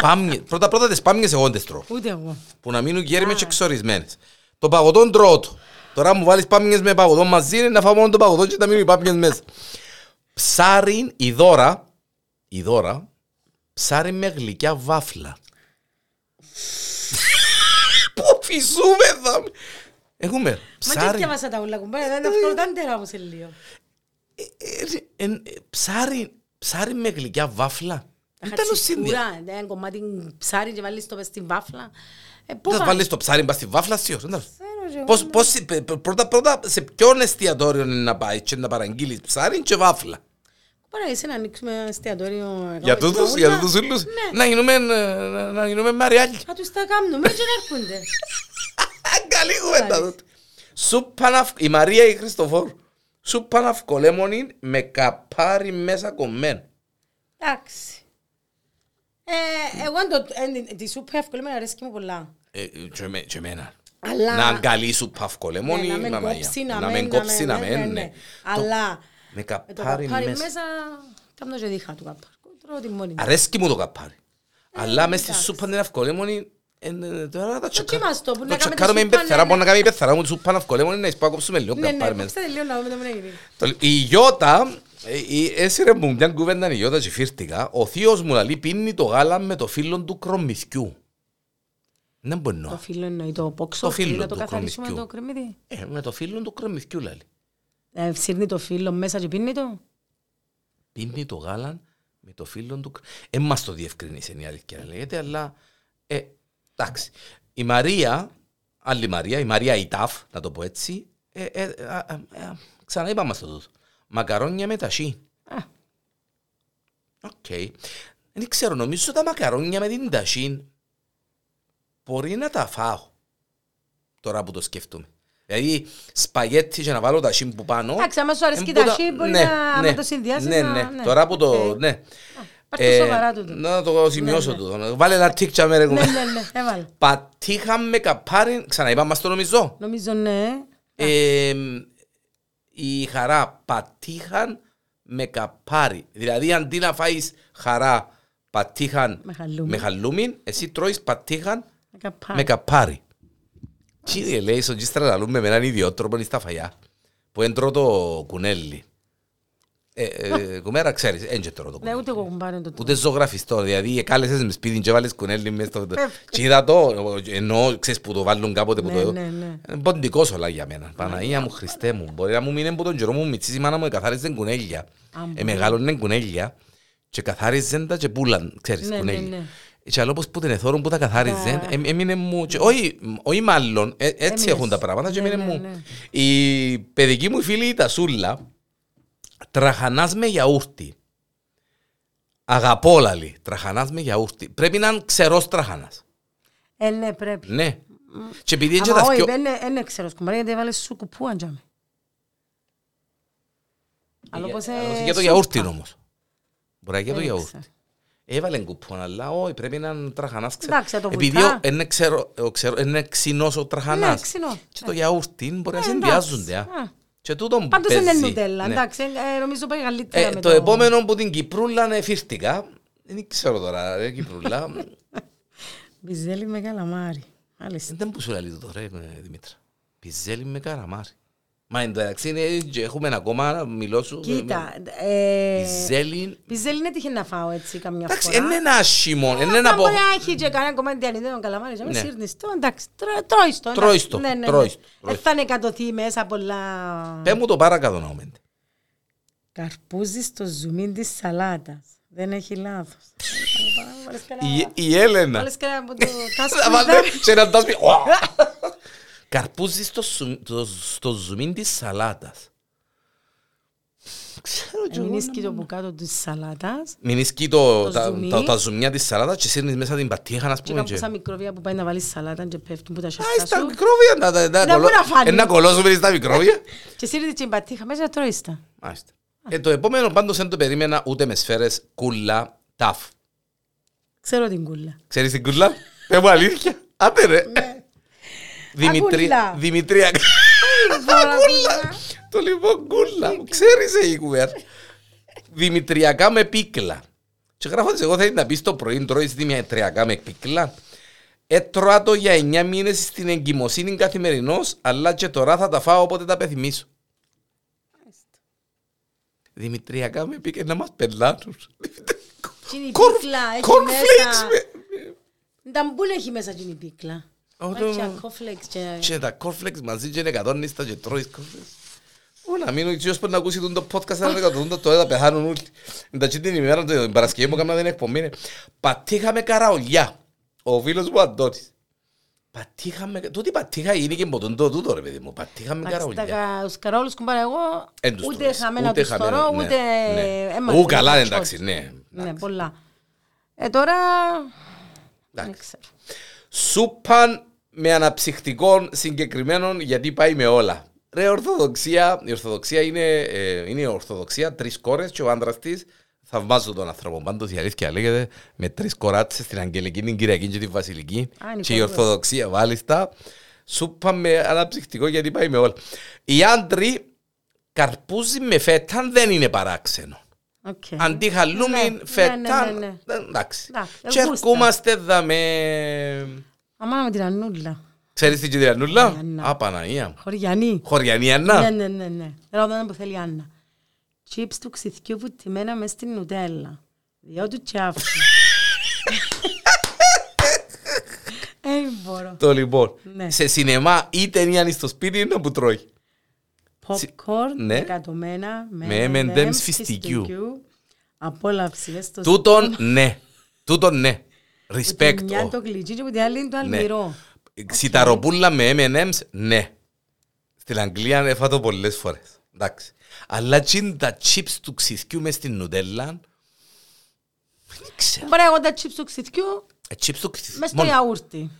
Πάμιες, πρώτα πρώτα τις πάμιες εγώ δεν τις τρώω. Ούτε εγώ. Που να μείνουν γέρμες και εξορισμένες. Το παγωτό τρώω το. Τώρα μου βάλεις πάμιες με παγωτό μαζί είναι να φάω μόνο το παγωτό και να μείνουν οι πάμιες μέσα. Ψάριν η δώρα, η δώρα, ψάρι με γλυκιά βάφλα. Πού φυσούμε θα... Έχουμε Μα και ψάρι, διαβάσα τα ούλα κουμπάρε, δεν αυτό ήταν τέρα μου σε λίγο. ε, ε, ε, ψάρι, ψάρι με γλυκιά βάφλα. Ήταν ο Σύνδια. Χατσικούρα, ένα κομμάτι ψάρι και βάλεις το μες στην βάφλα. Ε, πού Δεν θα πάει. βάλεις το ψάρι μπας στη βάφλα σίγουρος. δεν τα- Ξέρω και εγώ, Πώς, ναι. πώς, πε- πε- πρώτα, πρώτα, σε ποιον εστιατόριο είναι να πάει και να παραγγείλεις ψάρι και βάφλα; Μπορεί να είσαι να ανοίξουμε ένα εστιατόριο. Για κάνουμε τούτους, την για ούλα. τούτους ούλους, Ναι. να γίνουμε, ε, να- να γίνουμε μαριάλι. Θα τους τα κάνουμε και να έρχονται. Καλή κουβέντα Καλής. τούτη. Σούπα να φ- η Μαρία ή η Χριστοφόρου. Σούπα να φκολέμονη με καπάρι μέσα κομμένο. Εντάξει. Ε, εγώ το, ε, τη σούπα εύκολα με αρέσει μου πολλά. Ε, και με- και εμένα. Αλλά... Να καλή σούπα φκολέμονη, Ναι, να μην Παναγία. κόψει, να να μην- μην κόψει, να ναι, μην, ναι, ναι. ναι. Αλλά Με με το καπάρι καπάρι μέσα. μέσα, κάνω και δίχα του καπάρι. Τρώω τη μόνη μου. Αρέσκει μου το καπάρι. Αλλά μες στη εντάξει. σούπα την ευκολέμονη, ε, ε, τώρα τα τσεκά- δοκίμαστο, που να το κάνουμε τη τσεκάρουμε η σούπα, πεθαρά, ναι, μπορεί να ναι. κάνει η πεθαρά μου τη σούπα ευκολέμονη, να εισπάκοψουμε λίγο Ναι, ναι, καπάρι μέσα. κόψτε λίγο να δούμε το που να γίνει. Το- Η Γιώτα, ε, η- έσυρε μου μια κουβέντα η Γιώτα και φύρτηκα. Ο θείος μου λαλεί πίνει το γάλα με το φύλλο του κρομμυθιού. Δεν μπορεί Το να. φύλλο εννοεί το πόξο, Το φύλλο να το του καθαρίσουμε κρομμυθιού. το κρεμμύδι; Ε, με το φύλλο του κρομμυθιού λαλεί. Ε, Σύρνει το φύλλο μέσα και πίνει το; Πίνει το γάλα με το φύλλο του κρομμυθιού. Ε, μας το διευκρινίσε η αλήθεια να λέγεται, αλλά ε, εντάξει. Η Μαρία, άλλη Μαρία, η Μαρία Ιτάφ, να το πω έτσι, ε, ε, α, α, α, ξαναείπαμε στο τούτο. Μακαρόνια με ταχίν. Α, Οκ. Δεν ξέρω, νομίζω τα μακαρόνια με την ταχίν μπορεί να τα φάω. Τώρα που το σκέφτομαι. Δηλαδή, σπαγέτι και να βάλω ταχίν που πάνω. Εντάξει, άμα σου αρέσει ε, η μπορεί- ταχίν, μπορεί ναι, να- ναι, να το συνδυάσεις Ναι, να- ναι. ναι. Τώρα που το... Οκ. Ναι. πάρ' το σοβαρά τούτο. Να το σημειώσω Ναι, ναι. τούτο. Βάλε ένα τικ τζιαμαί ρε Ναι, κουμπάρε. ναι, ναι, έβαλε. Πατήχα με καπάρι, ξαναείπα μας το νομίζω. Νομίζω ναι. Ε, η χαρά πατήχαν με καπάρι. Δηλαδή αντί να φάεις χαρά πατήχαν Με χαλούμι. με χαλούμι, εσύ τρώεις πατήχαν Με καπάρι. με καπάρι. Τι λέει στον Τζίστρα να λούμε με έναν ιδιότροπο στα φαγιά που έντρω το κουνέλι. Ε, ε, κουμέρα ξέρεις, έντζε τρώω το Ναι, κουνέλι. ούτε εγώ κουμπάρε το Ούτε ζωγραφιστό, δηλαδή κάλεσες με σπίτι και βάλες κουνέλι μες στο... Βέβαια. Και είδα το, ενώ ξέρεις που το βάλουν κάποτε που Ναι, το... ναι, ναι. Είναι ποντικός όλα για μένα. Παναγία μου, Χριστέ μου. Μπορεί να μου μείνει από τον καιρό μου μητσής η μάνα μου καθάριζε κουνέλια. Α, Ε, μεγάλωνε κουνέλια και καθάριζε τα και πουλαν, ξέρεις, Ναι, ναι, κουνέλια. ναι. Και άλλος πως που την εθώρουν που τα καθάριζε, Τα- ε, έμεινε μου... και Όχι, όχι μάλλον, ε, έτσι Έμεινες. έχουν τα πράγματα και Ναι, έμεινε ναι, μου. ναι. Η παιδική μου φίλη η Τασούλα, τραχανάς με γιαούρτι. Αγαπώ λαλή, τραχανάς με γιαούρτι. Πρέπει να είναι ξερός τραχανάς. Ε, ναι, πρέπει. Ναι. Και επειδή είναι και Αλλά τα όχι, δυο- δεν είναι- δεν είναι ξέρω σκουμπάρε, γιατί έβαλες σου κουπού αντζάμε. Αλλά όπως, Για- ε, αλλά Για το σούπα. γιαούρτι όμως. Μπορεί να για το Δεν γιαούρτι. ξέρω. Έβαλε κουπόν, αλλά όχι, πρέπει να είναι τραχανάς ξε- Εντάξει, θα το Επειδή βουτά. ο- είναι ξέρω- ο ξέρω- είναι ξινός ο Ναι, τραχανάς. ξινός. Και το γιαούρτι μπορεί να Ε, συνδυάζονται. Εντάξει. α. Α. Και τούτον Πάντως παίζει. είναι νουτέλα, Ναι. εντάξει, ε, νομίζω πάει καλύτερα Ε, με το επόμενο που την Κυπρούλα είναι φύρτηκα. Δεν ξέρω τώρα, ρε Κυπρούλα. Μπιζέλι με καλαμάρι. Μάλιστα. Δεν που σου λέει το τώρα, ε, Δημήτρα. Πιζέλι με καραμάρι. Μα εντάξει, είναι- και έχουμε ακόμα να μιλώ σου. Κοίτα, ε, Πιζέλι. πιζέλι είναι τύχε να φάω έτσι καμιά Εντάξει, φορά. είναι ένα άσχημο. Είναι Αν ένα πω. μπορεί να έχει και κανένα κομμάτι ανίδεων καλαμάρι, να μες Ναι. σύρνεις το, εντάξει, τρώ- τρώεις το. Τρώεις εντάξει. το, Ναι, ναι, ναι. τρώεις το, Ε, τρώεις θα είναι κατωθεί μέσα πολλά... Πέ μου το παρακάτω να ομέντε. Καρπούζι στο ζουμί της σαλάτας. Δεν έχει λάθος. Βάλες κανένα- Η- Η Έλενα. βάλες κανένα από το Θα τάσπι βάλτε δάρι. σε ένα τάσπι. Καρπούζι στο σου- το- στο ζουμί της σαλάτας. Ξέρω κι Μην εγώ. ισκεί το που κάτω της σαλάτας Μην ισκεί το- Το τα- ζουμί. τα- τα ζουμιά της σαλάτας και σύρνεις μέσα την πατήχα, ας και πούμε. κάπου και- σαν μικρόβια που πάει να βάλεις σαλάτα και πέφτουν που τα Α, σέρκα στα σου. μικρόβια, να- να- να Να κολο- μπορεί να φάνει. ε, να κολώσουμε στα μικρόβια. Και σύρνεις την πατήχα μέσα τρώεις τα. Μάλιστα. Ε, το επόμενο πάντως δεν το περίμενα ούτε με σφαίρες κούλα ταφ. Ξέρω την κούλα. Ξέρεις την κούλα; Πες μου αλήθεια. Άντε ρε. Δημητρία. κούλα. Δημητρία. Κούλα. Το λοιπόν κούλα. Ξέρεις ε, η κουβέρ. Δημητριακά με πίκλα. Και γράφω ότι εγώ θέλει να πεις το πρωί τρώεις δημητριακά με πίκλα. Έτρωα το για 9 μήνες στην εγκυμοσύνη καθημερινώς, αλλά και τώρα θα τα φάω όποτε τα πεθυμίσω. Δημητριακά με πίκλα να μας πελάνουν. Τι είναι η Κορ- πίκλα, έχει cornflakes μέσα... με- Νταμπούλ έχει μέσα την η πίκλα. Ω, το- Έχει ακόφλεξ και... Και τα cornflakes μαζί και είναι εκατόνιστα και τρώεις cornflakes. Ου, Πού να μείνω, έτσι ώσπου να ακούσει τον το podcast, να δεκατούν το τώρα, πεθάνουν όλοι. Εντάξει την ημέρα, την Παρασκευή μου έκανα δεν εκπομπή. Πατήχαμε καραολιά. Ο φίλος μου Αντώνης. Πατήχαμε, τούτη πατήχα είναι και ποτόν το τούτο ρε παιδί μου, πατήχαμε καραολιά. Τους καραόλους που πάρω εγώ, Εν τους ούτε τρώεις, χαμένα ούτε τους χαμένα, θωρώ, ναι, ούτε... ναι. έμαθα Ου, να καλά, τους εντάξει, τρώω. ναι, Ναι, εντάξει. πολλά. Ε, τώρα... Δεν Εντάξει. ξέρω. Σούπαν με αναψυχτικών συγκεκριμένων γιατί πάει με όλα. Ρε, Ορθοδοξία, η Ορθοδοξία είναι, ε, είναι η Ορθοδοξία, τρεις κόρες και ο άντρας της. Θαυμάζω τον άνθρωπο. Πάντως η αλήθεια λέγεται με τρεις κοράτσες στην Αγγελική, την Κυριακή και τη Βασιλική. Α, είναι και η πολύ Ορθοδοξία, μάλιστα. Σούπα με αναψυχτικό γιατί πάει με όλα. Οι άντροι καρπούζι με φέτα δεν είναι παράξενο. Οκ. Αντί χαλούμι, Ναι, φέτα. ναι, ναι, ναι. Εντάξει. Εντάξει, Και γούστα. ερχόμαστε εδώ με. Αμάνα με την Ανούλα. Ξέρεις την κυρία Νούλα; Η Άννα. Α, Παναγία μου. Χωριανή. Χωριανή Ναι, Αννά. ναι, ναι, ναι. Ρώτα που θέλει η Άννα. Τσίπς του ξυθκιού βουτυμένα μες στην νουτέλα. Δυο του τσάφου. Ε, μπορώ. Το λοιπόν. Ναι. Σε σινεμά ή ταινία είναι στο σπίτι είναι που τρώει. Popcorn, ναι. εκατομένα, Με M&M's M&M's φιστικιού. Απόλαυση, μες στο Τούτον ναι. Τούτον ναι. Respect. Μια ο. το γλυκί και από την άλλη είναι το Ναι. αλμυρό. Σιταροπούλα με M&M's, ναι. Στην Αγγλία έφα το πολλές φορές. Εντάξει. Αλλά τσιν τα chips του ξυθκιού μες στην νουτέλα, δεν ξέρω. Μπορεί εγώ τα τσίπς του ξυθκιού Ε, chips του ξυθκιού. μες στο μόνο. γιαούρτι.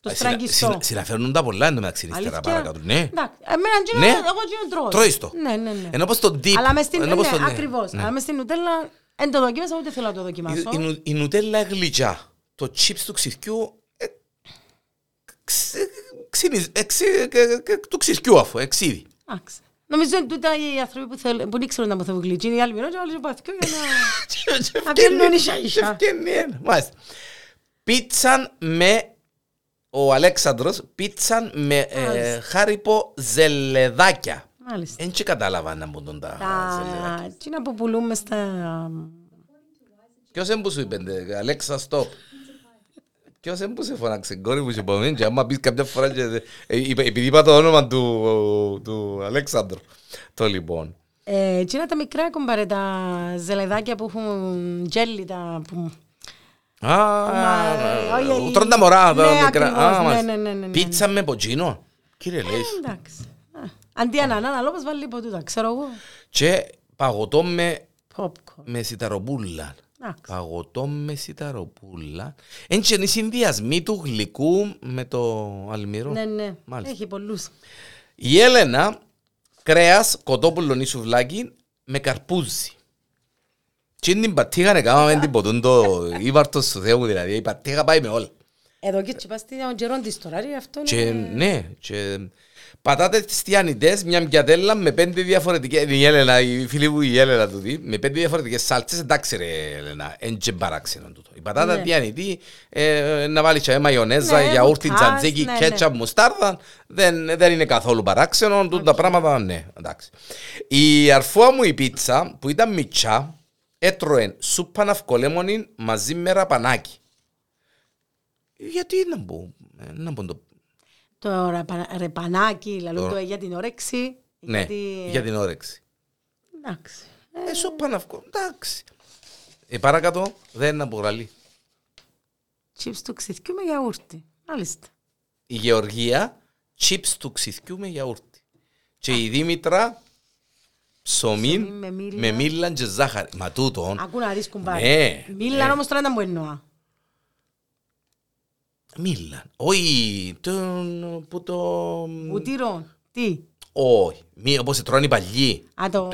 Το Ε, συνα- στραγγιστό. συνα- Συναφέρουν τα πολλά εντωμεταξύ ύστερα Αλήθεια; παρακάτω. Ναι. Εντάξει, εμένα τζίνο, Ναι. εγώ τζίνο τρώω. Τρώεις το. Ναι, ναι, ναι. Ενώ πως το dip. Αλλά μες στην, ενώ πως ναι, το- ναι. ακριβώς. Ναι. Αλλά μες στην νουτέλα, δεν το δοκίμασα, ούτε θέλω να το Η, δοκιμάσω. η, νου- η νουτέλα γλυκιά. Το chips του ξυθκιού ε, ξε- ξύνει- ε, ξε- και- και- του ξυθκιού αφού, εξίδι. Εντάξει. Νομίζω ότι τούτα οι άνθρωποι που, θέλουν, που δεν ξέρουν να μαθαίνουν γλυκί, είναι οι άλλοι μοιρό και όλοι παθηκούν για να... Να πιένουν ίσα ίσα. Ευκαινεί ένα. Μάλιστα. Πίτσαν με ο Αλέξανδρος, πίτσαν με ε, Μάλιστα. χάρυπο ζελεδάκια. Μάλιστα. Δεν και κατάλαβα να μπουν τα ζελεδάκια. Τα τσίνα που πουλούμε στα... Ποιος έμπου σου είπε, ντε, Αλέξα, stop. Ποιος έμπου σε φώναξε, κόρη μου, και πω, και άμα πεις κάποια φορά, και, ε, είπα- επειδή είπα το όνομα του, του Αλέξανδρου. Το λοιπόν. Ε, τσίνα τα μικρά κομπάρε, τα ζελεδάκια που έχουν τζέλι, τα... Που... Α, Μα, ε, όχι, τρώνε τα μωρά, τα ναι, μικρά. ακριβώς, Α, ναι, μάλιστα. ναι, ναι, ναι, ναι. Πίτσα με ποτσίνο. Κύριε λέει. Εντάξει. Α, Αντί ανανάνα, αλλά όπως βάλει λίγο τούτα, ξέρω εγώ. Και παγωτό με, Popcorn. με σιταροπούλα. Εντάξει. Παγωτό με σιταροπούλα. Έτσι είναι οι συνδυασμοί του γλυκού με το αλμυρό. Ναι, ναι. Μάλιστα. Έχει πολλούς. Η Έλενα, κρέας, κοτόπουλο ή σουβλάκι με καρπούζι. Τι είναι την πατήχα κάναμε την ποτούν το ύβαρτο σου Θεού δηλαδή. Η πατήχα πάει με όλα. Εδώ και έτσι πας στην καιρόν της τώρα, ρε, αυτό Και είναι... ναι, και πατάτες τιανιτές, μια μπιατέλα με πέντε διαφορετικές, η Έλενα, η φίλη μου η Έλενα του δει, με πέντε διαφορετικές σάλτσες, εντάξει ρε Έλενα, εν και παράξενο τούτο. Η πατάτα Ναι. τιανιτή, ε, να βάλεις και μαγιονέζα, Ναι, γιαούρτι, μπουτάς, τζατζίκι, ναι, κέτσαπ, μουστάρδα, δεν, δεν είναι καθόλου παράξενο, τούτα τα πράγματα, ναι, εντάξει. Η αρφούα μου η πίτσα, που ήταν μιτσά, έτρωε σούπα ναυκολέμονη μαζί με ραπανάκι. Γιατί να μπω, ε, να μπω το Το ραπα- ρεπανάκι, λαλού Το- το για την όρεξη. Ναι, γιατί- για την όρεξη. Εντάξει. Ε, σου πάνε αυκό. Εντάξει. Ε, παρακάτω, δεν είναι απογραλεί. Chips του ξυθκιού με γιαούρτι. Μάλιστα. Η Γεωργία, chips του ξυθκιού με γιαούρτι. Και η Δήμητρα, ψωμί Ψωμί με μήλα. με μήλα και ζάχαρη. Μα τούτον, Ακού να δεις κουμπάρι. Ναι, Μίλα ναι. όμως τώρα να μου εννοώ. Μήλα. Όχι, τον, που το... Βουτύρο. Τι. Όχι, μη, όπως σε τρώνε οι παλιοί. Α, το...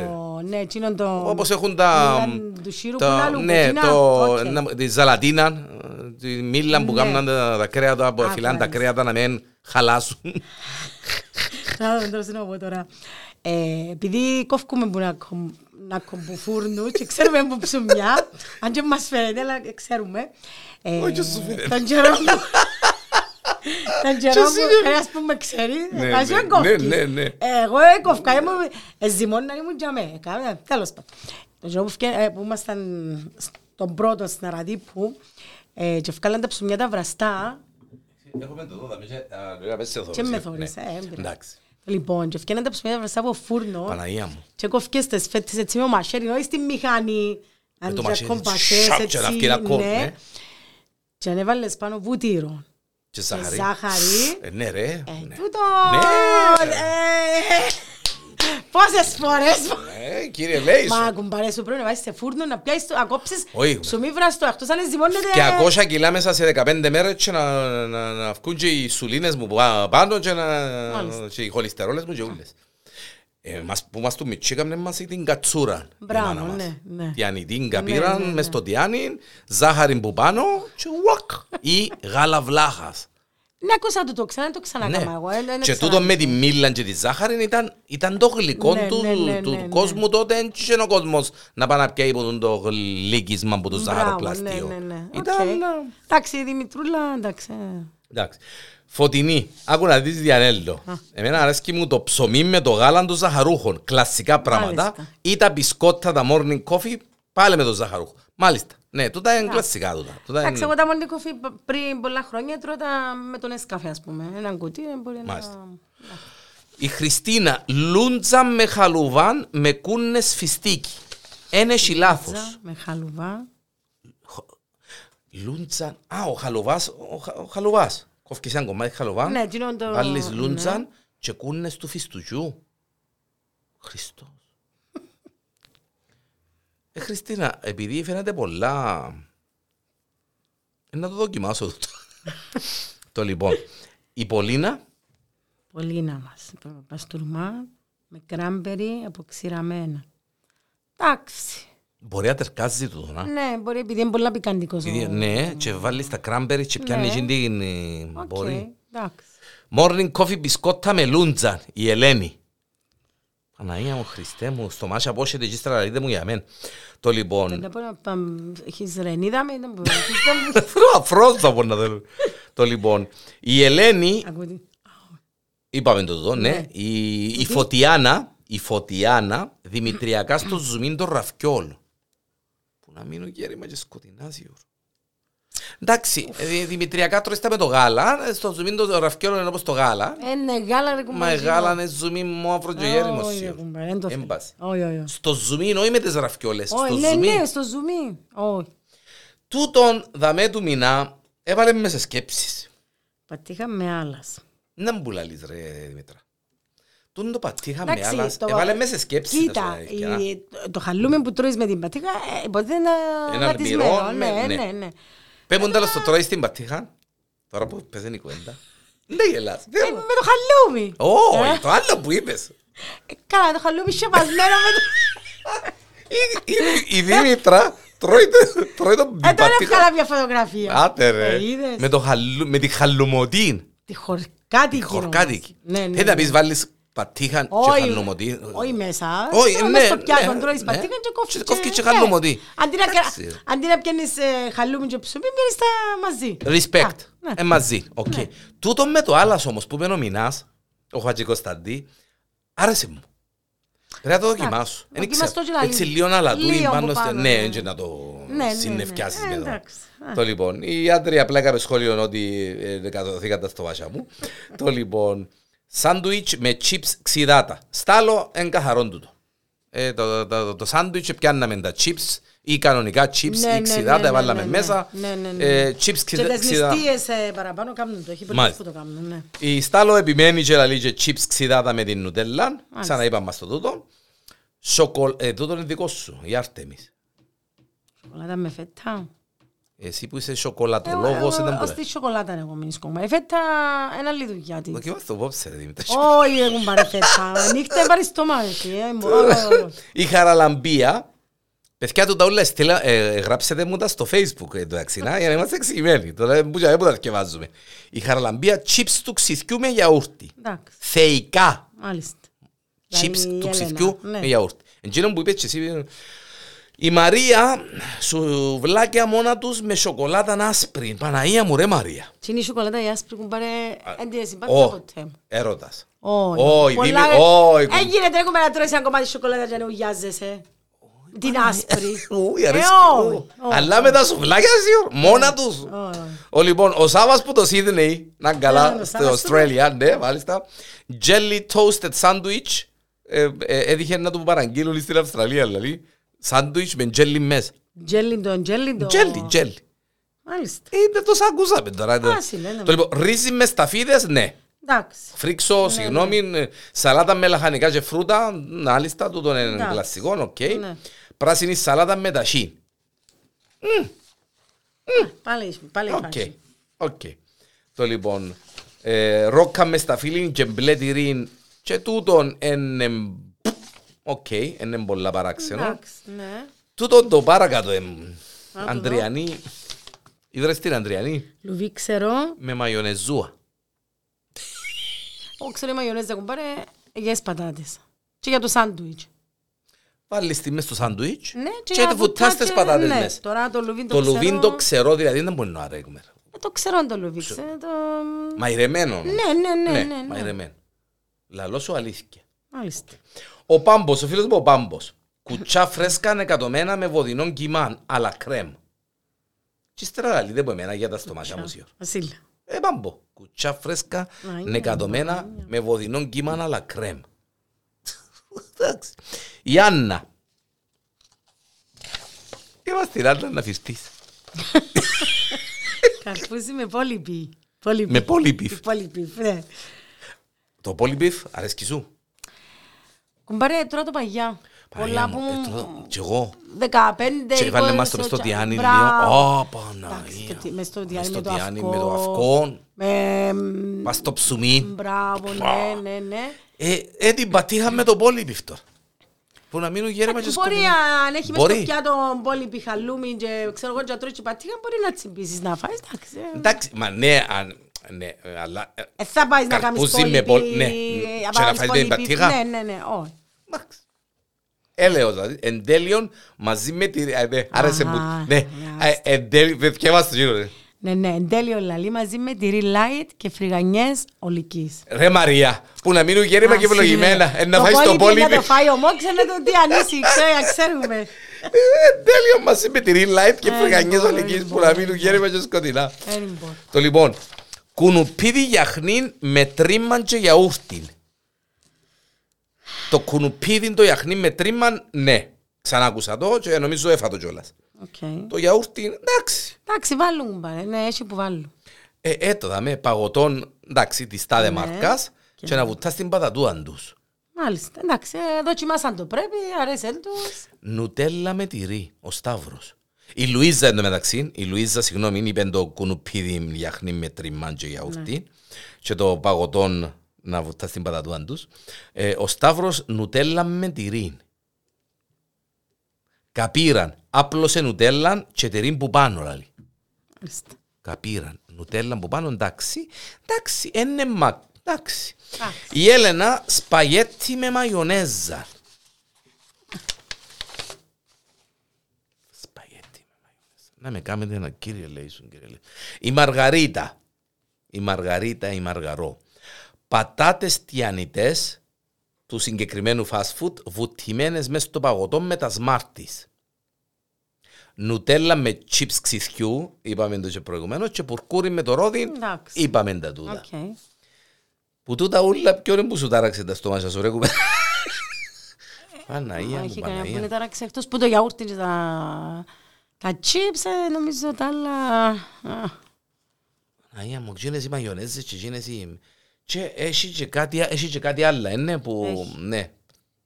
Ναι, εκείνον το... Όπως έχουν τα... Μίλαν του σύρου που τα- είναι άλλου, ναι, πουτινά. το, Οκ. να- τη ζαλατίνα, ε, τη μήλα που Ναι. κάνουν τα, τα κρέατα, που Α, φυλάνε τα μάλιστα. κρέατα να μην χαλάσουν. Θα δω τώρα τι να πω τώρα. Ε, επειδή κόφκουμε που να, κομ, να κομπουφούρνου και ξέρουμε που ψουμιά, αν και μας φαίνεται, αλλά ξέρουμε. Ε, Όχι, σου φαίνεται. Τον καιρό που... Τον καιρό Και που εσύ δεν- χρειάς που με ξέρει, Ναι, εσύ ναι, δεν κόφκεις. ναι, ναι, ναι. Εγώ έκοφκα, ήμουν εζημόν να ήμουν για μέ. Κάνα- Τέλος πάντων. Τον καιρό που φκέ- ε, που ήμασταν στον πρώτο στην Αραδίπου ε, και βγάλαν τα ψουμιά τα βραστά, Έχουμε το δω, θα με- α, να πες σε και θωρείς, με ε, θωρείς, ναι. ε, έμπειρα. Εντάξει. Λοιπόν, και φτιάχνετε ψωμιά βραστά από φούρνο Παναγία μου. και κόφηκες τις φέτες έτσι με μαχαίρι, όχι στη μηχανή. Με Αν το και μαχαίρι, κομπασές, σακ, έτσι, και να βγει ένα κόρ, ναι. Και ανέβαλες πάνω βούτυρο. Και Και ζάχαρη. ζάχαρη. Ε, ναι ρε. Ε, ναι. τούτο! Ναι. Ε, Πόσες φορές Ε, κύριε λέει Μα σου. κουμπάρε σου πρέπει να βάζεις σε φούρνο να πιάσεις το, να κόψεις Όχι. ψωμί βραστό, εκτός αν ζυμώνεται... Και 200 κιλά μέσα σε 15 μέρες και να, να, να βγουν και οι σουλίνες μου πα- πάνω και, να, Μάλιστα. και οι χολυστερόλες μου και όλες. Ε, μας, που μας του μητσί έκαμε μας την κατσούρα. η Μπράβο, μάνα μας. ναι, ναι. Τιανιτίνκα Ναι, πήραν ναι, ναι. μες στο τιάνι, ζάχαρη που πάνω και ουακ. Ή γάλα βλάχας. Ναι, άκουσα το το ξανά, το ξανακάμα εγώ. ε, δεν Και ξανά- τούτο με τη μήλα και τη ζάχαρη ήταν, ήταν το γλυκό Ναι, του, ναι, ναι, του ναι, ναι. κόσμου τότε. Δεν είχε ο κόσμος να πάει να πιάει από το γλυκίσμα από το Μπράβο, ζαχαροπλαστείο. ναι, ναι, ναι. Ήταν... Οκ. Εντάξει, η Δημητρούλα, εντάξει. ε. Εντάξει. Φωτεινή. Άκου να δεις Διανέλο. Εμένα αρέσκει μου το ψωμί με το γάλα των ζαχαρούχων. Κλασικά πράγματα. Μάλιστα. Ή τα μπισκότα, τα morning coffee, πάλι με το ζαχαρούχο. Μάλιστα. Ναι, τούτα είναι κλασικά τούτα. Τούτα Εντάξει, είναι- εγώ τα μόνη κοφή πριν πολλά χρόνια τρώω τα με τον εσκαφέ, ας πούμε. Έναν κουτί, δεν μπορεί να... Μάλιστα. Η Χριστίνα λούντζα με χαλουβάν με κούνες φιστίκι. Ένα έχει λάθος. Ζα, Με χαλουβά. Λούντζαν. Α, ο χαλουβάς. Ο, χα- ο χαλουβάς. Κόφκεις ένα κομμάτι χαλουβά. Ναι, εκείνο το- Βάλεις ναι. λούντζαν και κούνες του φιστουτζού. Χριστός. Ε, Χριστίνα, επειδή φαίνεται πολλά... Ε, να το δοκιμάσω τούτο. το λοιπόν. Η Πολίνα, Πολύ να μας. Παστούρμα με κράμπερι αποξηραμένα. Εντάξει. Μπορεί να τερκάζει τούτο, να. Ναι, μπορεί επειδή είναι πολλά πικαντικός. ο- Επειδή- Ναι, και βάλεις τα κράμπερι και πιάνει Ναι. εκείνη την... ε, Οκ, Μπορεί. εντάξει. Morning coffee μπισκότα με λούντζαν, η Ελένη. Παναγία μου, Χριστέ μου, στο μάσια πόσετε και ύστερα λέτε μου για μένα. Το λοιπόν... Δεν μπορεί να πάμε... Έχεις ρενίδα με... δεν μπορεί. Έχεις δεν- Αφρός θα πω να θέλω. Το λοιπόν, η Ελένη, Ακούτε. είπαμε το εδώ, ναι, η, η Φωτιάνα, η Φωτιάνα, δημητριακά στο ζουμίν το ραφκιόλ. Που να μείνω γέρημα και σκοτεινά σίγουρα. Εντάξει, ε, δημητριακά τρώεις τα με το γάλα, στο ζουμίν το ραφκιόλ είναι όπως το γάλα. Ε, ναι, γάλα ρε Μα κουμπάρε. γάλα είναι ζουμί μαύρο και γέριμο Όχι, ρε σίγουρα. κουμπάρε, δεν το θέλω. Έμπαση. Όχι, όχι, όχι. Στο ζουμί, όχι με τις ραφκιόλες, Όχι, στο ναι, ζουμί. ναι, στο ζουμί. Όχι. Τούτον δαμέ του μηνά έβαλε μες σε σκέψεις. Πατήχα με άλλας. Να μου πουλάλεις ρε Δημήτρα. Τούτον το πατήχα με Εντάξει, άλλας, το- έβαλε μες σε σκέψεις. Κοίτα, να σου αλήθεια. η- το- το χαλούμι που τρώεις με την πατήχα, ε, υποτίθεται είναι Ένα γατισμένο. αλμυρό, Ναι, ναι, ναι, ναι. ναι. Πες μου τέλος το τρώεις στην πατήχα. Τώρα που πες είναι η κουέντα. Δεν γελάς. Ε, Με το χαλούμι. Όχι, Ε, το άλλο που είπες. ε, Καλά, το χαλούμι σεπασμένο με το... Η- η- Η Δήμητρα τρώει το- τρώει το Ε, τώρα πατήχα. έβγαλα μια φωτογραφία. Άτε ρε. Ε, είδες. Με το χαλου- Με τη χαλουμωτή. Τη χορκάτικη. Χορκάτικη. Ναι, ναι. Θέλει να ναι. πεις βάλεις πατήχα και Όχι, χαλουμωτή. όχι μέσα. Όχι, στο- ναι, μες στο πιάτο ναι, τρώεις ναι. πατήχα και κόφτει Και κόφτει και ναι. χαλουμωτή. Αντί να κα- Εντάξει. Αντί να πιάνεις ε, χαλούμι και ψωμί, πιάνεις τα μαζί. Respect. Α, ναι. Ε, μαζί. Οκ. Τούτο με το άλλας όμως που είπε ο Μινάς, ο Χατζη Κωνσταντή, άρεσε μου. Πρέπει να το δοκιμάσω. Δεν δοκιμάσαι ξέρω. το και λαλί. Έτσι λίγο να λατούει Λίγο πάνω που στο... πάνω, Ναι, ναι. και να το Ναι, ναι, ναι. συννευκιάσεις Ε, με το. εντάξει. Α. Το λοιπόν, οι άντροι απλά έκαμε σχόλιο ότι ε, δεν καταδοθήκατε στο βάσια μου. Το λοιπόν, σάντουιτς με chips ξιδάτα. Στάλο εν καθαρόν τούτο. Ε, το, το, το, το σάντουιτς πιάνναμε τα chips ή κανονικά chips Ναι, ή ναι, ξιδάτα, ναι, βάλαμε ναι, ναι. μέσα. Ναι, ναι, ναι. Ε, chips Και ξιδα- τις ξιδάτα. νηστείες ε, παραπάνω κάνουν το. Έχει πολλοί Μάλιστα. που το κάνουν, ναι. Η Στάλο επιμένει και λέει και chips ξιδάτα με την νουτέλα. Ξαναείπαμε μας το τούτο. Σοκολ... Ε, τούτο είναι δικό σου, η Άρτεμις. Σοκολάτα με φέτα. Εσύ που είσαι σοκολατολόγος, Εγώ- ήταν εγώ που Στη σοκολάτα εγώ μείνεις κόμμα. Η φέτα είναι άλλη δουλειά της. Δοκιμάσαι το απόψε, ρε Δημήτρη. Όχι, έχουν πάρει φέτα. Νύχτα πάρει στόμα. εσύ, ε, μου- όχι, όχι, όχι. Η χαραλαμπία, παιδιά του τα όλα στείλα, ε, γράψετε μου τα στο facebook ε, εντάξει, να, για να είμαστε εξηγημένοι. Τώρα που και που τα θυκευάζουμε. Η χαραλαμπία, chips του ξυθιού με γιαούρτι. Εντάξει, Θεϊκά μάλιστα. chips Δηλαδή, η του Έλενα, ξυθιού ναι. με γιαούρτι. Εντζήνο που είπες και εσύ, ε, η Μαρία σουβλάκια μόνα τους με σοκολάτα άσπρη. Παναγία μου ρε Μαρία. Τι είναι η σοκολάτα η άσπρη που πάρε εν τη συμπάθεια Ω, ποτέ μου. έρωτας. Όχι. Όχι, Πολλά- Δήμη, όχι. Ε, γίνεται, έχουμε να τρώεις ένα κομμάτι σοκολάτα και να ουγιάζεσαι. Την άσπρη. Ούι, Ε, αρέσκει. όχι, ου. όχι. Αλλά με τα σουβλάκια σίγουρα, μόνα τους. Όχι. Ο λοιπόν, ο Σάβας που το Σίδνεϊ, να Ναι, καλά, ο στο Σάβας Αυστραλία, ναι, μάλιστα. Jelly toasted sandwich, ε, ε, έτυχε να του παραγγείλουν στην Αυστραλία, δηλαδή. Sandwich με jelly μέσα. Τζέλιντο, τζέλιντο. Jelly, jelly. Μάλιστα. Είναι το σαν ακούσαμε τώρα. Άση, λένε. Το λοιπόν, ρύζι με σταφίδες, ναι. Εντάξει. Φρίξω, συγγνώμη, ε, σαλάτα με λαχανικά και φρούτα, να λίστα τούτο είναι Εντάξει. κλασικό, οκ. Ναι. Πράσινη σαλάτα με ταχύ. Πάλι, πάλι Οκ. υπάρχει. Οκ. Το λοιπόν, ε, ρόκα με σταφύλιν και μπλε τυρί και τούτον είναι, οκ, είναι πολλά παράξενο. Εντάξει, ναι. Τούτον το παρακάτω, εμ, το δω. Αντριανή, είδες την Αντριανή, Λουβί ξέρω. με μαγιονεζούα. Εγώ ξέρω η μαγιονέζα κουμπάρε για τις πατάτες. Και για το σάντουιτς. Βάλεις τη μες στο σάντουιτς Ναι, και για τη βουτάς τις βουτά και- πατάτες ναι. μέσα. Τώρα το λουβί το, Το ξέρω. λουβίν το ξέρω, δηλαδή δεν μπορεί να αρέγουμε. Ε, Το ξέρω το λουβί. ξέρω το... Μαϊρεμένο. όμως. Ναι, ναι, ναι, ναι, ναι. μαϊρεμένο. Λαλός σου αλήθεια. Μάλιστα. Ο Πάμπος, ο φίλος μου ο Πάμπος. Κουτσά φρέσκα ανεκατωμένα με βοδινό κιμάν, αλλά κρέμ. Και ύστερα λέει, δεν μπορεί εμένα για τα στομάχια μου σιωρ. Βασίλα. Ε, Πάμπο. Κουτσά φρέσκα Α, είναι, ανεκατωμένα με βοδινό κιμάν, αλλά κρέμ. Εντάξει. Η Άννα. Είμαστε στην Άννα να φυστείς. Καρπούζι με πόλυπη. Πόλυπη. Με πόλυπη. Πόλυπη, ναι. Το πόλιμπιφ αρέσκει σου; Κουμπάρε τώρα το παγιά. Πολλά Παναγία που μου, ε, τώρα- μου... Κι εγώ. 15, Και βάλε 20, μας το μες στο τσα- τιάνι λίγο. Μπράβο. Ω, Εντάξει, Παναγία. το τι- μες στο Μες τιάνι στο με το τιάνι αυκό. με το αυκό. Με... Πας στο ψουμί. Μπράβο, ναι, ναι, ναι. Ε, ε, την πατήχα με το πόλιμπιφ τώρα. Που να μείνουν γέρμα και Μπορεί σκοπούν. αν έχει μες Μπορεί. στο πιάτο πόλυπη χαλούμι και ξέρω εγώ και να τρώει και πατήχα μπορεί να τσιμπήσεις να φάεις, εντάξει. ε. Εντάξει, μα ναι, αν, ναι, ε, αλλά... ε, Ε, θα πάεις να κάνεις Καρπούζι με πόλυπη, πολ- ναι. να Και να πάρεις φάεις την πόλυπη, πατήχα. Ναι, ναι, ναι, όχι. εντάξει. Έλεος, δηλαδή, εν τέλειον, μαζί με τη... ε, ναι, Άρεσε Αχα, μου. Ναι, μάλιστα. ε, εν τέλειον, θυκεύαστε γύρω. ρε. Ναι, ναι, εν τέλειο λαλί μαζί με τυρί light και φρυγανιές ολικής. Ρε Μαρία, που να μείνουν γέρμα και Ας, ευλογημένα. είναι. Ε, να φάεις το πόλυπη πόλιμπι. Να το φάει ο Μόξα να το τι ανήσει, ξέρω, ξέρουμε. Ε, Τέλειο μαζί με τη real life και Ε, φρυγανιές μπορεί, ολικής που μπορεί. να μείνουν γέρμα και σκοτεινά. Ε, λοιπόν. Το λοιπόν, κουνουπίδι γιαχνίν με τρίμμαν και γιαούρτιν. Το κουνουπίδι το γιαχνίν με τρίμμαν, ναι. Ξανά άκουσα το και νομίζω έφατο κιόλας. Οκ. Το γιαούρτιν, εντάξει. Εντάξει, βάλουν πάρε, ναι, έχει που βάλουν. Ε, έτω δαμε παγωτών, εντάξει, της τάδε Ναι. μάρκας και να βουτάς την πατατούαν τους. Μάλιστα, εντάξει, ε, δοκιμάσαν το πρέπει, αρέσεν τους. Νουτέλα με τυρί, ο Σταύρος. Η Λουίζα εντωμεταξύ, η Λουίζα, συγγνώμη, είπε το κουνουπίδι γιαχνί με τριμμάν και γιαουρτί και το παγωτόν να βουτά στην πατατούαν τους. Ε, ο Σταύρος νουτέλα με τυρί. Καπήραν, άπλωσε νουτέλα και τυρί που πάνω, λαλή. Μάλιστα. Καπήραν, νουτέλα που πάνω, εντάξει, εντάξει, είναι μα, εντάξει. Εντάξει. Η Έλενα, σπαγέτι με μαγιονέζα. Σπαγέτι με μαγιονέζα. Να με κάνετε ένα κύριε ελέησον, κύριε ελέη. Η Μαργαρίτα. Η Μαργαρίτα, η Μαργαρό. Πατάτες τιανιτές του συγκεκριμένου fast food βουτυμένες μέσα στο παγωτό με τα Smarties. Νουτέλα με chips ξυδιού, είπαμε το και προηγουμένως, και πουρκούρι με το ρόδι, Εντάξει. είπαμε τα τούτα. Οκ. Που τούτα ούλα ποιον είναι που σου τάραξε τα στομάχια σου ρε κουμπέ. Παναγία μου, Έχει κανένα που είναι Παναγία. τώρα εκτός που το γιαούρτι και τα... Τα chips, ε, νομίζω τα άλλα... α, Παναγία μου, γίνες οι μαγιονέζες και γίνες οι... Και έχει και κάτι, έχει και κάτι άλλο, είναι που... Έχει. Ναι.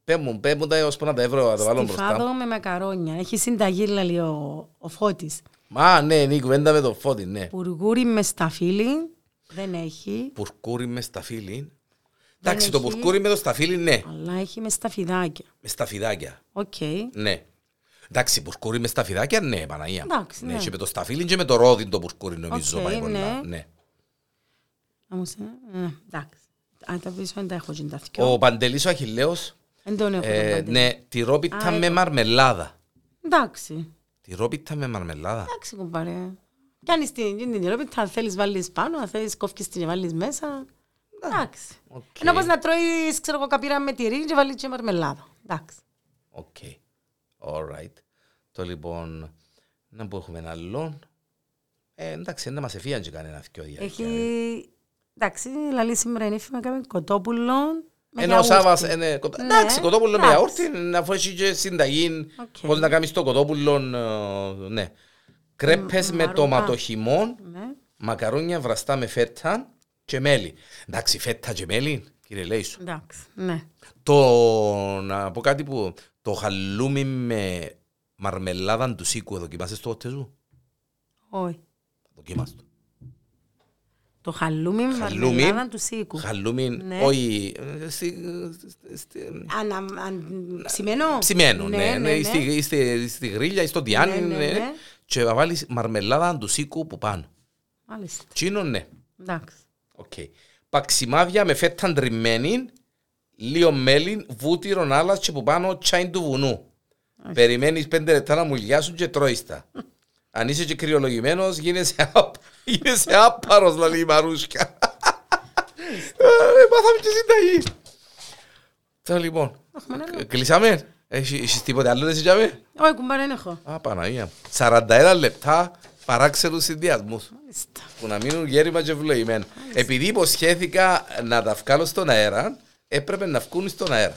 Πέ μου, πέ μου τα έως που να τα ευρώ, να τα βάλω μπροστά. Στιφάδο με μακαρόνια. Έχει συνταγή, λέει ο, ο Φώτης. Μα ναι, είναι η κουβέντα με το φώτι, ναι. Πουργούρι με σταφύλι. Δεν έχει. Πουρκούρι με σταφύλι. Εντάξει, το έχει. πουρκούρι με το σταφύλι, ναι. Αλλά έχει με σταφιδάκια. Με σταφιδάκια, Οκ. ναι. Εντάξει, πουρκούρι μες σταφιδάκια, ναι, Παναγία. μου. Εντάξει, ναι. Και με το σταφύλι και με το ρόδι το πουρκούρι νομίζω Οκ, πάει πολλά. ναι. Ναι. Όμως, ε, ε, εντάξει. Αν τα πίσω δεν τα έχω και τα δυο. Ο Παντελής ο Αχιλέος Δεν τον έχω Ε, τον παντή. ναι, τυρόπιτα Α, με έχω. μαρμελάδα. Εντάξει. Τυρόπιτα με μαρμελάδα. Εντάξει, κουμπάρε. Κάνεις την, την, την ερώτηση, αν θέλεις βάλεις πάνω, αν θέλεις κόφκεις την και βάλεις μέσα. Εντάξει. Οκ. Είναι όπως να τρώεις, ξέρω εγώ, καπήρα με τυρί και βάλεις και μαρμελάδα. Εντάξει. OK. Alright. Το λοιπόν, να που έχουμε ένα άλλο. Ε, εντάξει, να μας εφίαν και κανένας δυο διάρκεια. Έχει... Εντάξει, λαλή σήμερα είναι ύφημα κάμε κοτόπουλο με Ενώ ο γιαούρτι. Σάββας, ε, ναι, κοτα- Ναι, εντάξει, κοτόπουλο με εντάξει. γιαούρτι, αφού έχει και συνταγή, Οκ. πώς να κάνεις το κοτόπουλο, ε, ναι. Κρέπες με μαρούκα. τοματοχυμόν, Ναι. μακαρόνια βραστά με φέτα και μέλι. Εντάξει, φέτα και μέλι, κύριε ελέησον. Εντάξει, ναι. Το, να πω κάτι που, το χαλούμι με μαρμελάδα του σίκου, δοκιμάσες το ποτέ σου; Όχι. Δοκιμάσαι το. Το χαλούμι με Χαλούμι. μαρμελάδα του σίκου. Χαλούμι, Ναι. όχι, ε, στη- στη- Ανα, αν, ψημένο. ψημένο, ναι, ναι, στη- στη- στη γρίλια ή στο τιάνι, Ναι, ναι, ναι, ναι. και να βάλεις μαρμελάδα του σίκου που πάνω. Μάλιστα. Τσίνο, ναι. Εντάξει. Οκ. Παξιμάδια με φέτα τριμμένη, λίγο μέλι, βούτυρο άλλας και που πάνω τσάιν του βουνού. Περιμένεις πέντε λεπτά να μου λιάσουν και τρώεις τα. Αν είσαι και κρυολογημένος, γίνεσαι, απ, γίνεσαι άπαρος, λαλή η Μαρούσια. Ε, Μάθαμε και συνταγή. Τώρα λοιπόν, ναι, κλείσαμε. Έχεις έχεις τίποτε άλλο δεν συζητάμε. Όχι, κουμπάρε, δεν έχω. Α, Παναγία. 41 λεπτά παράξενους συνδυασμούς Μάλιστα. που να μείνουν γέρημα και ευλογημένα. Επειδή υποσχέθηκα να τα βγάλω στον αέρα, έπρεπε να βγουν στον αέρα.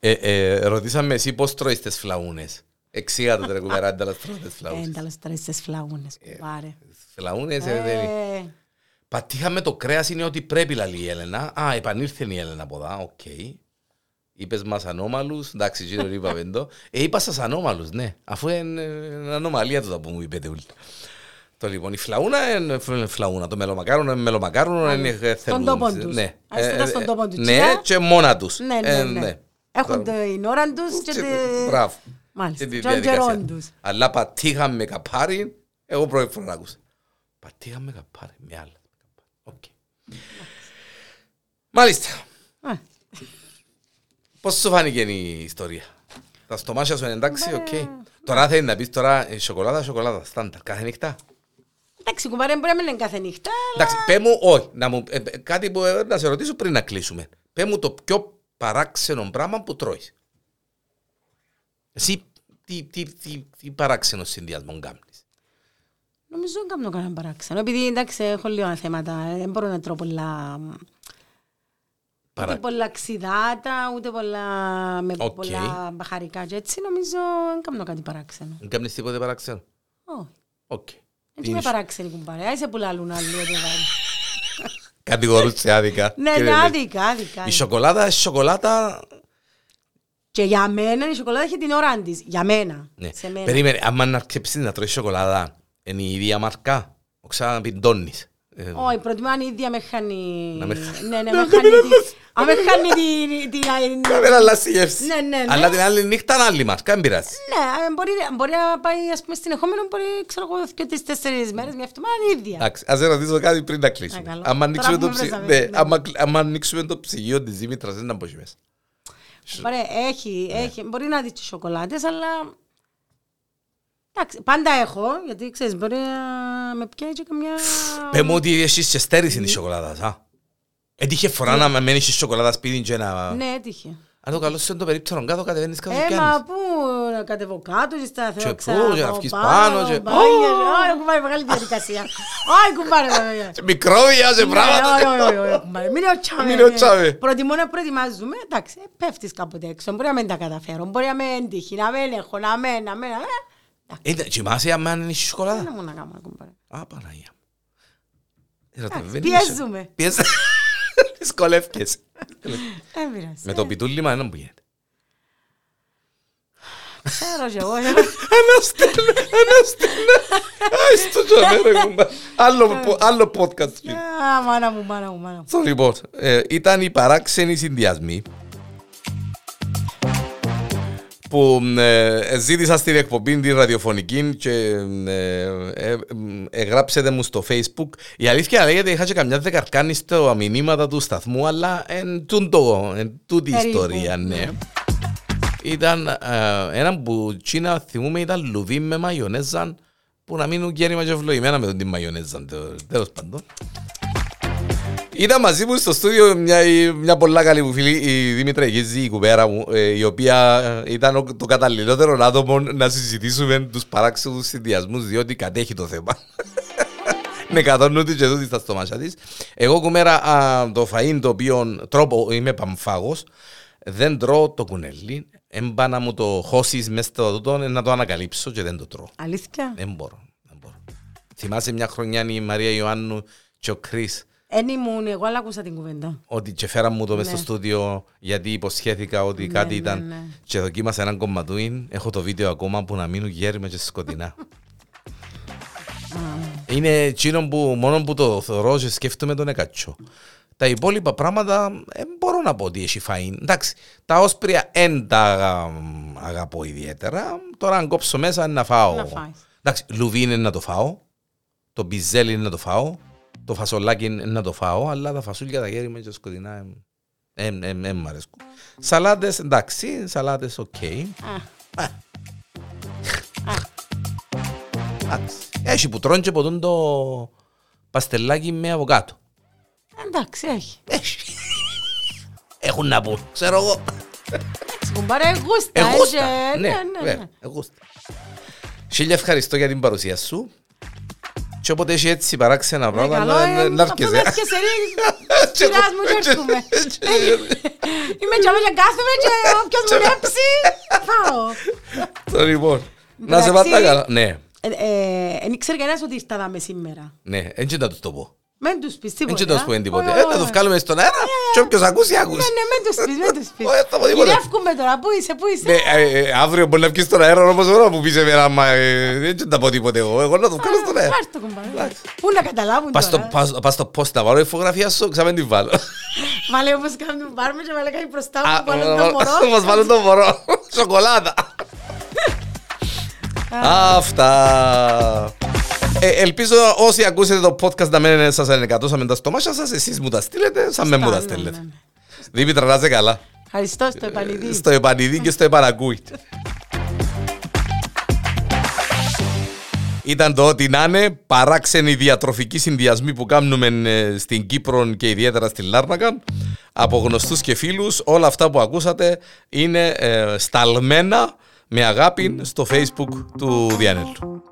Ε, ε, ρωτήσαμε εσύ πώς τρώεις τις φλαούνες. Εξήγα το τρεκουμερά, τα τρώω τις Ε, φλαούνες. Ένταλος τώρα στις φλαούνες, κουμπάρε. Φλαούνες, ε, δεν είναι. Ε, Πατήχαμε το κρέας είναι ότι πρέπει λαλή η Έλενα. Α, επανήλθε η Έλενα από εδώ, οκ. Είπες μας ανώμαλους, εντάξει, γύρω είπαμε το. Ε, είπα σας ανώμαλους, ναι. Αφού είναι ε, ανομαλία το που μου είπετε όλοι. Το λοιπόν, η φλαούνα είναι φ- φλαούνα, το μελομακάρονο είναι μελομακάρονο, είναι ε, Στον θέλουν- τόπο τους. Ναι, Ας τα Ε, στον ε, τόπο τους. Ναι, Τσιά. και μόνα τους. Ναι, Ε, ναι, ναι. Έχουν την ώρα τους και Και- τη- Μπράβο. Μάλιστα. Και τη Και τον διαδικασία. καιρόν τους. Αλλά πατίχα με καπάρι, εγώ πρώτη φορά άκουσα. Πατίχα με καπάρι, με άλλα. Οκ. Μάλιστα. Ε, Πώς σου φάνηκε η ιστορία; Τα στομάχια σου είναι εντάξει, οκ. Τώρα θέλει να πεις τώρα ε, σοκολάτα, σοκολάτα, στάνταρ, κάθε νύχτα. Εντάξει, κουμπάρε, μπορεί να μην είναι κάθε νύχτα, αλλά... Εντάξει, πέ μου, όχι, να μου, ε, ε, κάτι που ε, να σε ρωτήσω πριν να κλείσουμε. Πέ μου το πιο παράξενο πράγμα που τρώεις. Εσύ τι, τι, τι, τι παράξενο συνδυασμό κάνεις; Νομίζω δεν κάνω κανένα παράξενο. Επειδή εντάξει, έχω λίγα θέματα. ε, Δεν μπορώ να τρώω πολλά. Παρα... Ούτε πολλά ξιδάτα, ούτε πολλά με Οκ. πολλά μπαχαρικά. Και έτσι νομίζω δεν κάνω κάτι παράξενο. Δεν κάνεις τίποτε παράξενο; Όχι. Οκ. Έτσι είμαι παράξενη κουμπάρε. Άισε που λαλούν άλλοι ότι βάλει. Κατηγορούσε άδικα. Ναι, Κύριε ναι, Λε. άδικα, άδικα. Η σοκολάτα, η σοκολάτα... Και για μένα η σοκολάτα έχει την ώρα της. Για μένα. Ναι. Σε μένα. Περίμενε, άμα να αρκεψείς να τρώεις σοκολάτα, είναι η ίδια μαρκά. Ο ξαναπιντώνεις. Ε, Όχι, προτιμώ αν η ίδια με χάνει. Να με χ- Ναι, ναι, με χάνει. τη- Αν με χάνει την- την. Κάμερα αλλάζει η γεύση. Ναι, ναι, ναι. Αλλά την άλλη νύχτα είναι άλλη μαρκά, δεν πειράζει. Ναι, ε, μπορεί, μπορεί να πάει ας πούμε, στην εχόμενο, μπορεί ξέρω εγώ, και τις τέσσερις μέρες, μια εβδομάδα η ίδια. Εντάξει, ας σε ρωτήσω κάτι πριν να κλείσουμε. Α, καλό. Άμα ανοίξουμε Τώρα το που με ψυγείο- βρέσαμε, ναι, ναι. άμα κλ- άμα ανοίξουμε το ψυγείο της Δήμητρας, δεν να μπω εκεί μέσα. Μπορεί, έχει, Ναι. έχει, μπορεί να δεις τις σοκολάτες, αλλά... Εντάξει, πάντα έχω, γιατί ξέρεις, μπορεί να με πιάει και καμιά... Πες μου ότι εσείς και στέρηση της σοκολάτας, α. Έτυχε φορά να μένεις στη σοκολάτα σπίτι και να... Ναι, έτυχε. Αν το καλό σου είναι το περίπτερο κάτω, κατεβαίνεις κάτω και Ε, πιάνεις. μα πού να κατεβώ κάτω και στα Και θέλω πού, και να βγεις πάνω και- μπάνια, Όχι, έχω πάει μεγάλη διαδικασία. Όχι, κουμπάρε, βέβαια. Και Μικρόβια σε Ναι, πράγματα. όχι, όχι, όχι, όχι, κουμπάρε. Μην είναι τσάμε. Μην είναι τσάμε. Προτιμώ να προετοιμάζουμε. Εντάξει, ε, πέφτεις κάποτε έξω. Μπορεί να μην τα καταφέρω. Μπορεί να μην τύχει, να μην έχω, να μην, να μην. ε. Ε, Κοιμάσαι άμα είναι στη Τι σοκολάτα. να μου να κάνω, κουμπάρε. Α, Παναγία. μου. Ε, ρωτά, Εντάξει, δεν πιέζουμε. Είσαι- Πιέζε. Δυσκολεύκες. Δεν πειράζει. Με το πιτούλημα είναι που γίνεται. Ξέρω κι εγώ. ε. Αναστέλνε, αναστέλνε. Άι, στο τζαμέ, ρε κουμπά. Άλλο πο- Άλλο podcast. Α, μάνα μου, μάνα μου, μάνα μου. So, λοιπόν, ε, ήταν οι παράξενοι συνδυασμοί που ε, ζήτησα στην εκπομπή τη ραδιοφωνική και ε, ε, ε, εγράψετε μου στο facebook. Η αλήθεια λέγεται είχα και καμιά δεκαρκάνη στο μηνύματα του σταθμού αλλά εν, τούτο, εν τούτη η Περίπου, ιστορία, ναι. Ήταν ε, ένα που τσίνα θυμούμε ήταν λουδί με μαγιονέζα που να μείνουν γέρημα και ευλογημένα με τον την μαγιονέζα τέλος πάντων. Ήταν μαζί μου στο στούντιο μια, μια πολλά καλή μου φίλη, η Δήμητρα Αιγίζη, η κουπέρα μου, ε, η οποία ε, ήταν ο- το καταλληλότερο άτομο να συζητήσουμε τους παράξενους συνδυασμούς, διότι κατέχει το θέμα. Ναι, κατώνουν και τούτης στα στομάχια της. Εγώ κουμέρα α, το φαΐν το οποίο τρόπο είμαι παμφάγος, δεν τρώω το κουνέλι, έμπα να μου το χώσεις μες στο τούτο, να το ανακαλύψω και δεν το τρώω. Αλήθεια; Δεν μπορώ. Δεν μπορώ. Θυμάσαι μια χρονιά η Μαρία Ιωάννου και ο Κρίς Εν ήμουν, εγώ αλλά ακούσα την κουβέντα. ότι και φέραν μου το μες στο Ναι. στούντιο γιατί υποσχέθηκα ότι κάτι ναι, ήταν ναι. και δοκίμασα έναν κομματούιν. Έχω το βίντεο ακόμα που να μείνουν γέρμα και σκοτεινά. Είναι εκείνο που μόνο που το θωρώ και σκέφτομαι τον εκατσό. Τα υπόλοιπα πράγματα δεν μπορώ να πω ότι έχει φαΐν. Εντάξει, τα όσπρια δεν τα αγα- αγαπώ ιδιαίτερα. Τώρα αν κόψω μέσα είναι να φάω. Να φάεις. Εντάξει, λουβί είναι να το φάω. Το μπιζέλι είναι να το φάω. Το φασολάκι είναι να το φάω. Αλλά τα φασούλια τα γέρημα και σκοτεινά δεν μ' αρέσκουν. Σαλάτες, εντάξει, σαλάτες οκ. Α, Εντάξει. Έχει που τρώνε και ποτούν το παστελάκι με αβοκάτο. εντάξει, έχει. Έχει. Έχουν να πούν, ξέρω εγώ. Εντάξει, κουμπάρε, γούστα. Εγούστα. ε, Ναι, Ναι, ναι, βέβαια, ναι. εγούστα. Χίλια ευχαριστώ για την παρουσία σου. Και όποτε έχει έτσι παράξενα Ναι, πράγματα, καλό, να- ε, να αφού έρχεσαι. με έρχεσαι, ρε, σειράς μου και έρχομαι. Είμαι και και κάθομαι και όποιος μου ρέψει, φάω. Το λοιπόν. Να σε Εντάξει. πάτα καλά. Ναι, Δεν ήξερε κανένας ότι ήρθα δάμε σήμερα. ναι, έτσι να τους το πω. Μεν τους πεις τίποτα. Έτσι να τους πω τίποτε. Όχι, Ε, να όχι. το βγάλουμε στον αέρα και όποιος ακούσει, Ναι, ακούσει. ναι, μεν τους πεις, μεν τους πεις. Όχι, θα πω τίποτα. Γυρεύκουμε τώρα, πού είσαι, πού Ναι, είσαι. ε, ε, αύριο μπορεί να βγεις στον αέρα όμως ώρα που πεις εμένα, μα ε, δεν θα πω τίποτε εγώ. Εγώ να το βγάλω στον αέρα. Πάρ' το, κουμπάρε. Πού να καταλάβουν Πας στο, τώρα. πας, πας στο post να βάλω η φωτογραφία σου, ξαμέν την βάλω. Βάλε όπως κάνουν πάρουμε και βάλε κάτι μπροστά Α, μου, βάλε το μωρό. Μας βάλω το μωρό. Σοκολάτα. Αυτά. Ε, ελπίζω όσοι ακούσετε το podcast να μην σας ανεκατώσαμε τα στομάχια σας, εσείς μου τα στείλετε, σαν με μου τα ναι, στέλνετε. ναι, ναι. Δήμητρα, να είσαι καλά. Ευχαριστώ στο επανειδή. Στο επανειδή και στο επανακούι. Ήταν το ό,τι να είναι παράξενοι διατροφικοί συνδυασμοί που κάνουμε ε, στην Κύπρο και ιδιαίτερα στην Λάρνακα. Από γνωστούς και φίλους όλα αυτά που ακούσατε είναι ε, σταλμένα με αγάπη στο facebook του Διανέλου.